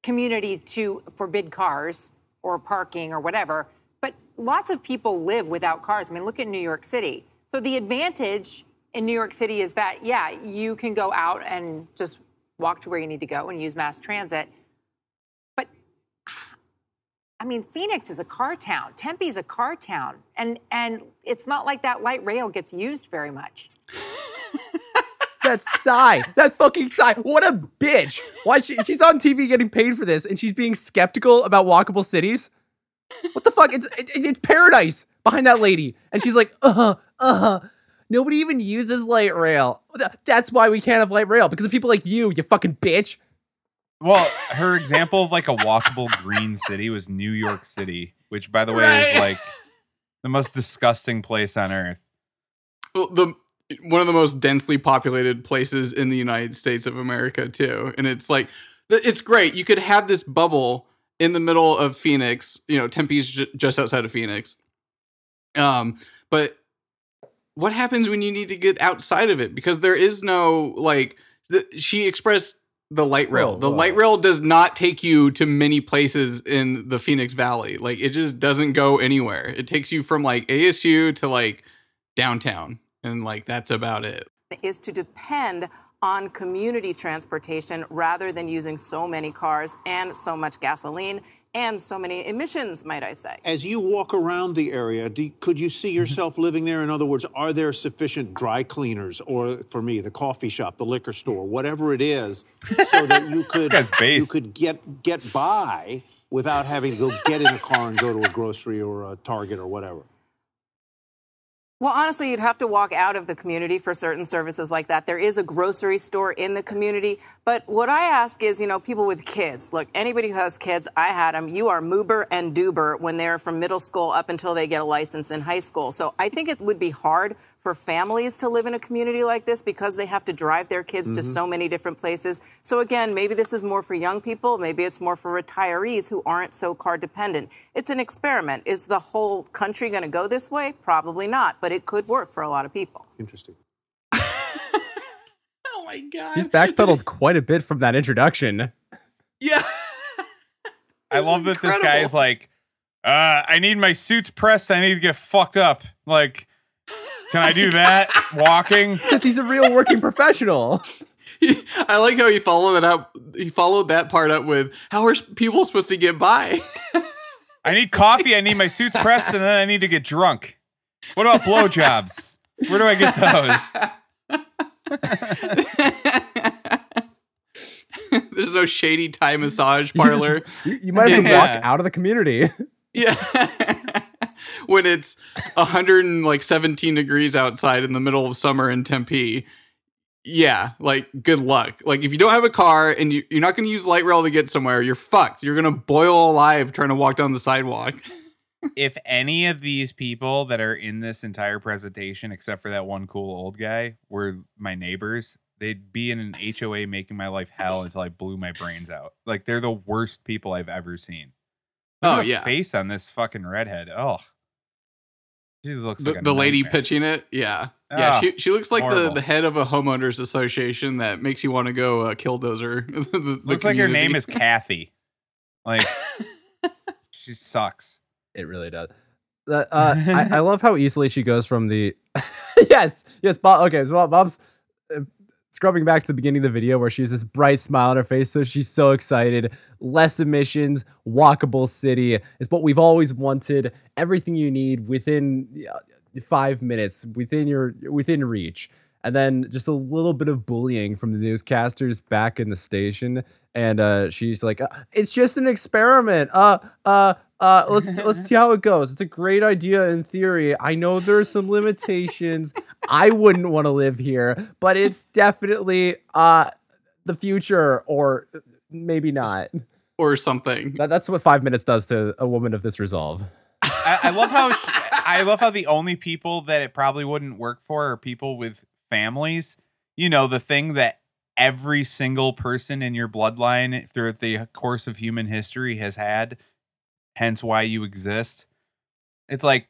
community to forbid cars or parking or whatever. But lots of people live without cars. I mean, look at New York City. So the advantage in New York City is that, yeah, you can go out and just walk to where you need to go and use mass transit. But I mean, Phoenix is a car town. Tempe is a car town. And and it's not like that light rail gets used very much. That sigh, that fucking sigh. What a bitch. Why she, she's on TV getting paid for this and she's being skeptical about walkable cities? What the fuck? It's it, it's paradise behind that lady. And she's like, uh-huh, uh-huh. Nobody even uses light rail. That's why we can't have light rail because of people like you, you fucking bitch. Well, her example of like a walkable green city was New York City, which by the way Right. is like the most disgusting place on earth. Well, the one of the most densely populated places in the United States of America too, and it's like it's great. You could have this bubble in the middle of Phoenix. You know, Tempe's j- just outside of Phoenix. Um, but what happens when you need to get outside of it? Because there is no like. The, she expressed the light oh, rail. Whoa, the whoa. light rail does not take you to many places in the Phoenix Valley. Like it just doesn't go anywhere. It takes you from like ASU to like downtown and like that's about it is to depend on community transportation rather than using so many cars and so much gasoline and so many emissions, might I say. As you walk around the area, do, could you see mm-hmm. yourself living there? In other words, are there sufficient dry cleaners, or for me, the coffee shop, the liquor store, whatever it is, so that you could you could get get by without having to go get in a car and go to a grocery or a Target or whatever? Well, honestly, you'd have to walk out of the community for certain services like that. There is a grocery store in the community. But what I ask is, you know, people with kids. Look, anybody who has kids, I had them. You are moober and doober when they're from middle school up until they get a license in high school. So I think it would be hard for families to live in a community like this because they have to drive their kids to so many different places. So again, maybe this is more for young people. Maybe it's more for retirees who aren't so car dependent. It's an experiment. Is the whole country going to go this way? Probably not, but it could work for a lot of people. Interesting. oh my god He's backpedaled quite a bit from that introduction. yeah I It's love that this incredible. guy's like, uh, I need my suits pressed. I need to get fucked up. Like, Can I do that? Walking? Because he's a real working professional. I like how he followed it up. He followed that part up with, "How are people supposed to get by?" I need coffee. I need my suits pressed, and then I need to get drunk. What about blowjobs? Where do I get those? There's no shady Thai massage parlor. You, you might have to Yeah. walk out of the community. yeah. When it's 117 degrees outside in the middle of summer in Tempe. Yeah, like good luck. Like if you don't have a car and you, you're not going to use light rail to get somewhere, you're fucked. You're going to boil alive trying to walk down the sidewalk. if any of these people that are in this entire presentation, except for that one cool old guy, were my neighbors, they'd be in an HOA making my life hell until I blew my brains out. Like they're the worst people I've ever seen. Look Oh, yeah. face on this fucking redhead. Oh, she looks The, like the lady pitching it, yeah. Yeah, Ah, she, she looks like the, horrible. the head of a homeowners association that makes you want to go uh, killdozer. the, the Looks like her name is Kathy. Like she sucks. It really does. Uh, I, I love how easily she goes from the yes, yes, Bob. Okay, so Bob's uh, scrubbing back to the beginning of the video where she's this bright smile on her face, so she's so excited. Less emissions, walkable city is what we've always wanted. Everything you need within uh, five minutes, within your within reach. And then just a little bit of bullying from the newscasters back in the station, and uh, she's like, uh, "It's just an experiment. Uh, uh, uh, let's let's see how it goes. It's a great idea in theory. I know there are some limitations. I wouldn't want to live here, but it's definitely uh the future, or maybe not. or something. That, that's what five minutes does to a woman of this resolve. I, I love how I love how the only people that it probably wouldn't work for are people with families. You know, the thing that every single person in your bloodline throughout the course of human history has had, hence why you exist. It's like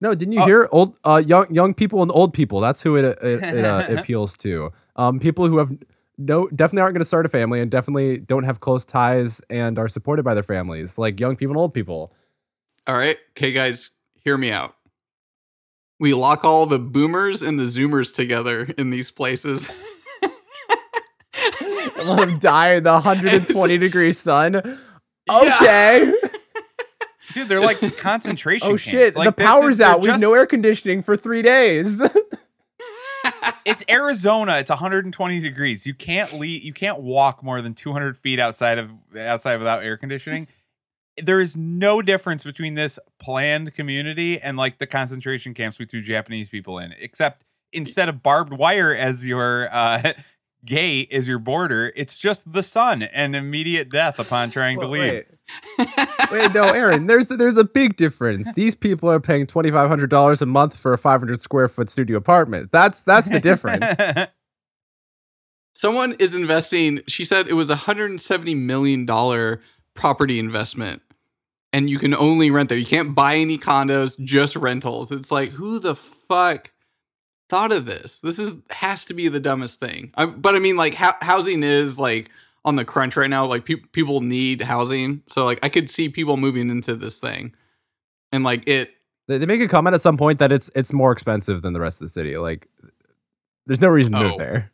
No, didn't you Oh. hear old uh young young people and old people? That's who it it, it uh, appeals to. Um, people who have no definitely aren't going to start a family and definitely don't have close ties and are supported by their families, like young people and old people. All right. Okay, guys, hear me out. We lock all the boomers and the zoomers together in these places. Let them die in the 120 degree sun. Okay. dude, they're like concentration oh camps. shit, Like, the power's out. We have just- no air conditioning for three days. it's Arizona. It's 120 degrees. You can't leave. You can't walk more than 200 feet outside of outside without air conditioning. There is no difference between this planned community and like the concentration camps we threw Japanese people in, except instead of barbed wire as your uh, gate is your border, it's just the sun and immediate death upon trying to leave. Wait. Wait, no, Aaron. There's there's a big difference. These people are paying twenty five hundred dollars a month for a five hundred square foot studio apartment. That's that's the difference. Someone is investing, she said it was a $170 million property investment. And you can only rent there. You can't buy any condos, just rentals. It's like, who the fuck thought of this? This is has to be the dumbest thing. I, but I mean, like, ho- housing is like on the crunch right now. Like, pe- people need housing. So, like, I could see people moving into this thing. And, like, it, They, they make a comment at some point that it's it's more expensive than the rest of the city. Like, there's no reason to Oh. move there.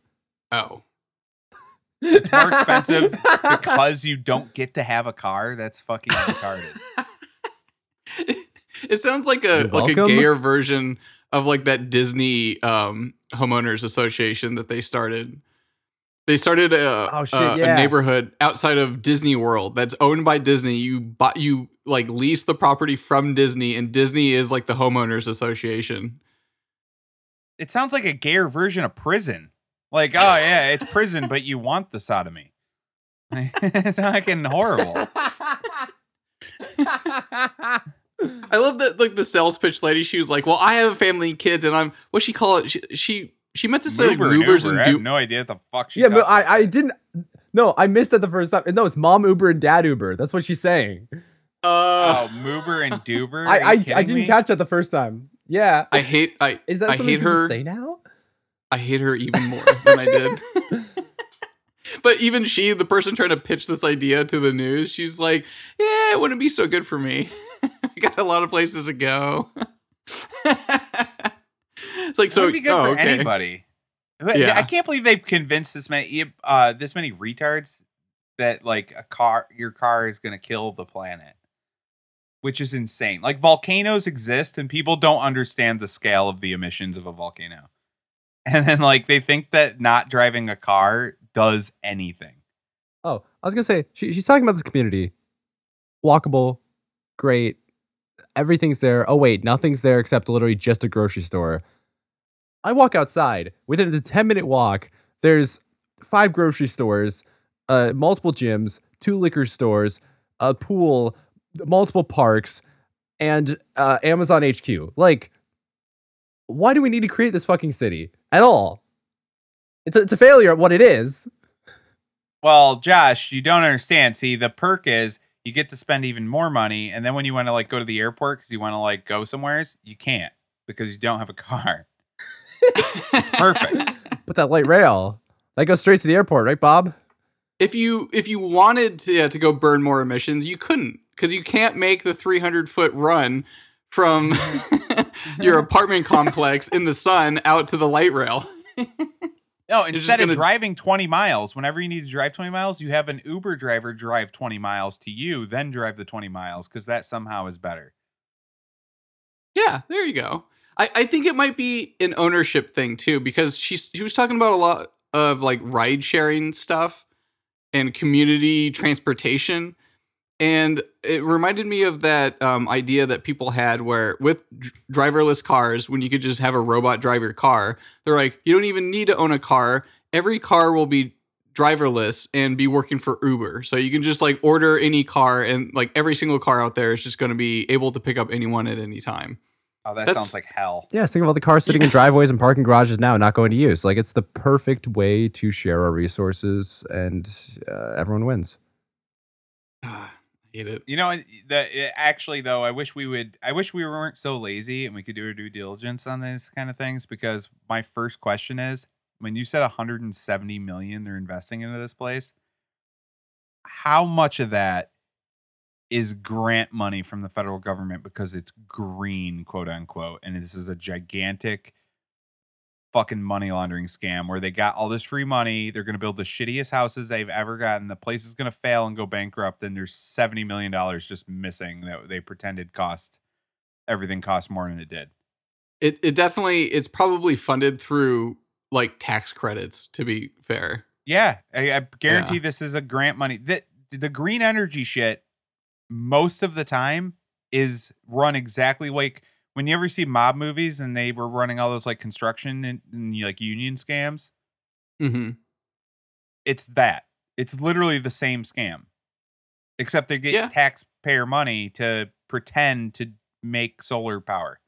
oh, It's more expensive because you don't get to have a car. That's fucking retarded. it sounds like a like a gayer version of like that Disney um homeowners association that they started. They started a, Oh, shit, a, a neighborhood outside of Disney World that's owned by Disney. You buy you like lease the property from Disney, and Disney is like the homeowners association. It sounds like a gayer version of prison. Like, oh yeah, it's prison, but you want the sodomy. it's fucking horrible. I love that like the sales pitch lady. She was like, "Well, I have a family and kids, and I'm what she call it? She she, she meant to say like, Uber and movers Uber. and I do have no idea what the fuck she yeah, but I I didn't. No, I missed that the first time. No, it's mom Uber and dad Uber. That's what she's saying. uh, Oh, Moober and Duber. I I, I didn't me? catch that the first time. Yeah. I hate I Is that I something hate her. say now? I hate her even more than I did. but even she, the person trying to pitch this idea to the news, she's like, "Yeah, it wouldn't be so good for me. I got a lot of places to go." It's like It so. would be good oh, for okay. anybody. Yeah. I can't believe they've convinced this many uh this many retards that like a car your car is gonna kill the planet. Which is insane. Like volcanoes exist and people don't understand the scale of the emissions of a volcano. And then like they think that not driving a car does anything. Oh, I was gonna say she, she's talking about this community, walkable, great, everything's there. Oh wait, nothing's there except literally just a grocery store. I walk outside within a ten minute walk. There's five grocery stores, uh, multiple gyms, two liquor stores, a pool, multiple parks, and uh, Amazon HQ. Like, why do we need to create this fucking city at all? It's a, it's a failure at what it is. Well, Josh, you don't understand. See, the perk is you get to spend even more money, and then when you want to like go to the airport because you want to like go somewheres, you can't because you don't have a car. Perfect. But that light rail that goes straight to the airport, right, Bob? If you if you wanted to yeah, to go burn more emissions, you couldn't because you can't make the 300 foot run from your apartment complex in the sun out to the light rail. No, just instead gonna- of driving 20 miles, whenever you need to drive 20 miles, you have an Uber driver drive 20 miles to you, then drive the 20 miles because that somehow is better. Yeah, there you go. I, I think it might be an ownership thing too, because she's she was talking about a lot of like ride sharing stuff and community transportation. And it reminded me of that um, idea that people had where with dr- driverless cars, when you could just have a robot drive your car, they're like, you don't even need to own a car. Every car will be driverless and be working for Uber. So you can just like order any car and like every single car out there is just going to be able to pick up anyone at any time. Oh, that That's- sounds like hell. Yeah, think of all the cars sitting in driveways and parking garages now, not going to use. Like it's the perfect way to share our resources, and uh, everyone wins. Hate it. You know, the it- eh, actually though, I wish we would. I wish we weren't so lazy and we could do our due diligence on these kind of things. Because my first question is, when you said 170 million they're investing into this place, how much of that is grant money from the federal government because it's green, quote unquote, and this is a gigantic fucking money laundering scam where they got all this free money. They're going to build the shittiest houses they've ever gotten. The place is going to fail and go bankrupt. And there's $70 million just missing that they pretended cost everything cost more than it did. It it definitely it's probably funded through like tax credits. To be fair, Yeah. I, I guarantee this is a grant money. The, the green energy shit, most of the time, is run exactly like when you ever see mob movies and they were running all those like construction and, and like union scams. mm-hmm. it's that. It's literally the same scam, except they get Yeah. taxpayer money to pretend to make solar power.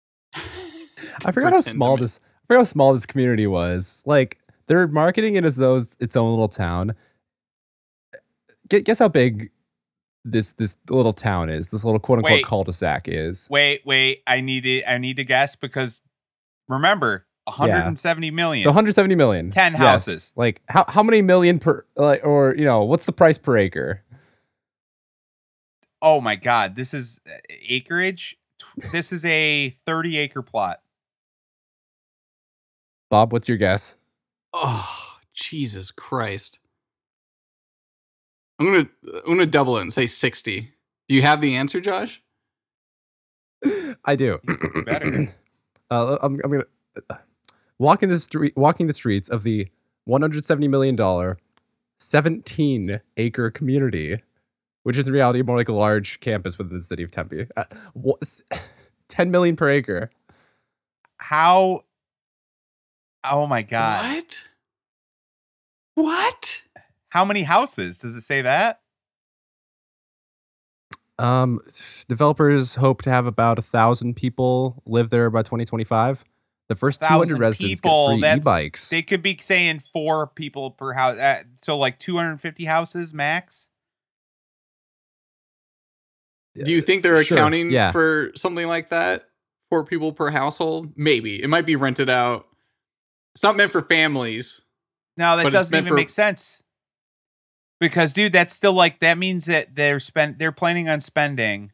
I forgot how small this. I forgot how small this community was. Like they're marketing it as though it's its own little town. Guess how big this this little town is. This little quote unquote Wait. cul-de-sac is. Wait, wait, I need to I need to guess because remember, 170 million. So 170 million. 10 Yes. houses. Like how how many million per like or you know what's the price per acre? oh my god, this is uh, acreage. This is a 30 acre plot. Bob, what's your guess? Oh Jesus Christ! I'm gonna I'm gonna double it and say sixty. Do you have the answer, Josh? I do. better. uh, I'm, I'm gonna walking the street, walking the streets of the 170 million dollar, 17 acre community, which is in reality more like a large campus within the city of Tempe. Uh, wha- s- 10 million per acre. How Oh my god. What? What? How many houses? Does it say that? Um, developers hope to have about a thousand people live there by 2025. The first 200 Thousand residents people, get free e-bikes. They could be saying four people per house. Uh, so like 250 houses max. Do you think they're Sure, accounting yeah. for something like that? Four people per household? Maybe. It might be rented out. It's not meant for families. No, that doesn't even for- make sense. Because dude, that's still like that means that they're spend they're planning on spending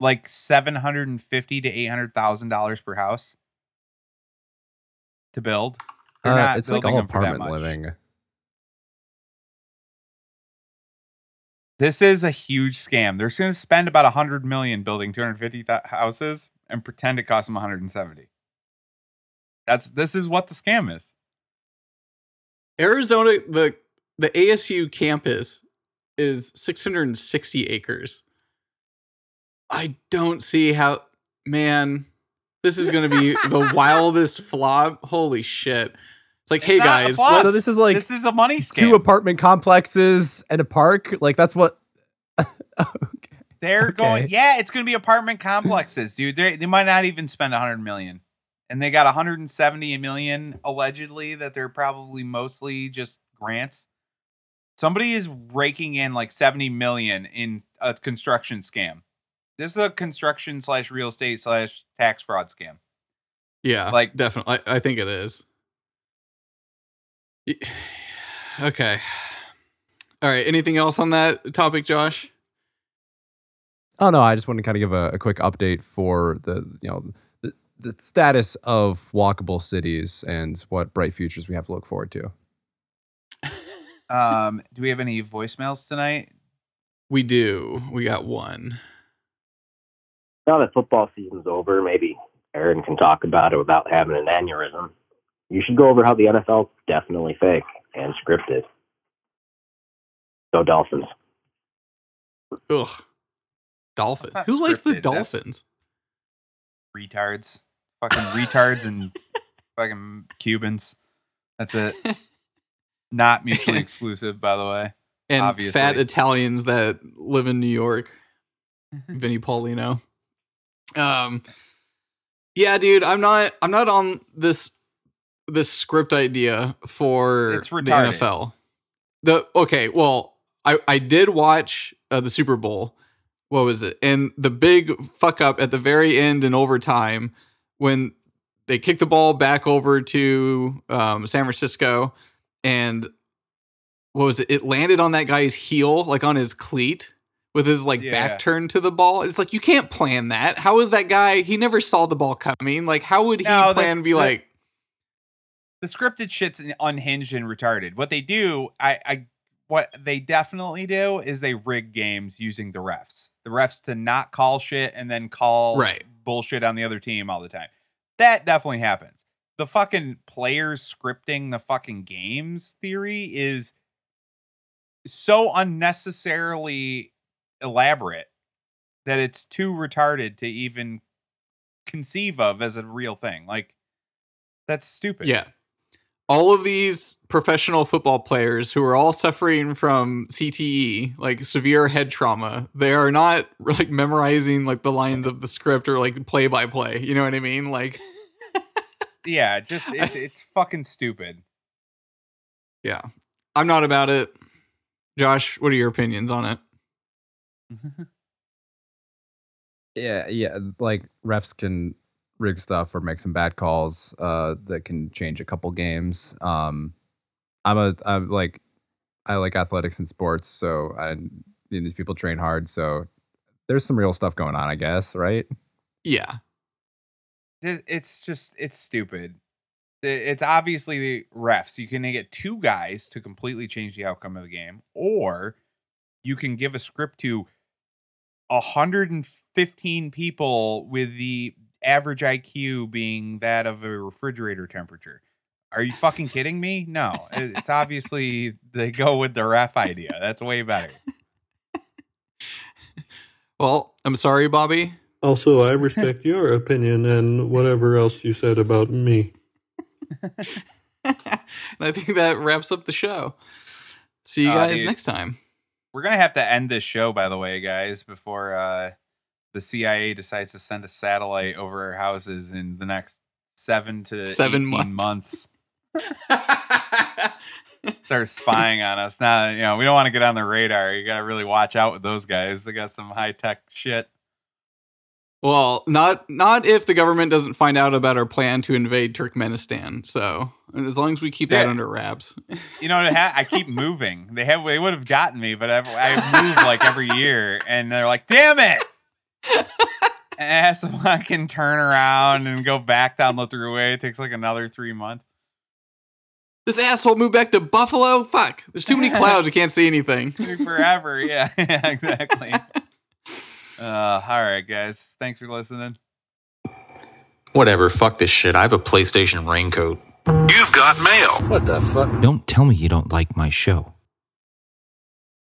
like seven hundred and fifty to eight hundred thousand dollars per house. to build. They're Uh, not it's like all them for that apartment living. This is a huge scam. They're going to spend about 100 million building 250 houses and pretend it costs them 170. That's this is what the scam is. Arizona, the the ASU campus is 660 acres. I don't see how, man. This is going to be the wildest flop. Holy shit! It's like, It's hey guys, let's. So this is like this is a money scam. two apartment complexes and a park. Like that's what. They're going, yeah, it's going to be apartment complexes, dude. They they might not even spend 100 million. And they got 170 million allegedly that they're probably mostly just grants. Somebody is raking in like 70 million in a construction scam. This is a construction slash real estate slash tax fraud scam. yeah, like- like definitely. I, I think it is. Okay. All right. Anything else on that topic, Josh? Oh no, I just want to kind of give a, a quick update for the you know the, the status of walkable cities and what bright futures we have to look forward to. Um, do we have any voicemails tonight? We do. We got one. now that football season's over, maybe Aaron can talk about it without having an aneurysm. You should go over how the NFL's definitely fake and scripted. Go Dolphins. Ugh. Dolphins. not Who likes the scripted, that's- Dolphins? Retards. Fucking retards and fucking Cubans. That's it. Not mutually exclusive, by the way. and Obviously. fat Italians that live in New York. Vinnie Paulino. Um Yeah, dude, I'm not I'm not on this this script idea for the. NFL. The okay, well, I I did watch uh, the Super Bowl. What was it? And the big fuck up at the very end in overtime when they kicked the ball back over to um, San Francisco and what was it? It landed on that guy's heel, like on his cleat, with his like Yeah. back turned to the ball. It's like you can't plan that. How is that guy? He never saw the ball coming. Like, how would he No, plan? be the- like, the scripted shit's unhinged and retarded. What they do, I, I, what they definitely do is they rig games using the refs. The refs to not call shit and then call Right. bullshit on the other team all the time. That definitely happens. The fucking players scripting the fucking games theory is so unnecessarily elaborate that it's too retarded to even conceive of as a real thing. Like that's stupid. yeah. All of these professional football players who are all suffering from CTE, like severe head trauma, they are not like memorizing like the lines of the script or like play by play. You know what I mean? Like, yeah, just it's, it's fucking stupid. yeah, I'm not about it. Josh, what are your opinions on it? Yeah, yeah, like refs can rig stuff or make some bad calls uh, that can change a couple games. Um, I'm a I'm like I like athletics and sports, so I these people train hard, so there's some real stuff going on, I guess, right? Yeah, It- It's just it's stupid. It's obviously the refs. You can get two guys to completely change the outcome of the game, or you can give a script to 115 people with the average IQ being that of a refrigerator temperature. Are you fucking kidding me? No, it's obviously they go with the ref idea. That's way better. Well, I'm sorry, Bobby. Also, I respect your opinion and whatever else you said about me. and I think that wraps up the show. See you Uh, guys dude. next time. We're gonna have to end this show, by the way, guys, before uh, the CIA decides to send a satellite over our houses in the next seven to Seven months. months. Start spying on us. Now, you know, we don't want to get on the radar. You gotta really watch out with those guys. They got some high tech shit. Well, not not if the government doesn't find out about our plan to invade Turkmenistan. So, as long as we keep that Yeah. under wraps. You know, ha- I keep moving. They have they would have gotten me, but I, I move like every year, and they're like, "Damn it!" has to fucking turn around and go back down the throughway. It takes like another three months. This asshole moved back to Buffalo. Fuck. There's too many clouds. I can't see anything. Forever. Yeah, yeah, exactly. Uh, all right, guys. Thanks for listening. Whatever, fuck this shit. I have a PlayStation raincoat. You've got mail. What the fuck? Don't tell me you don't like my show.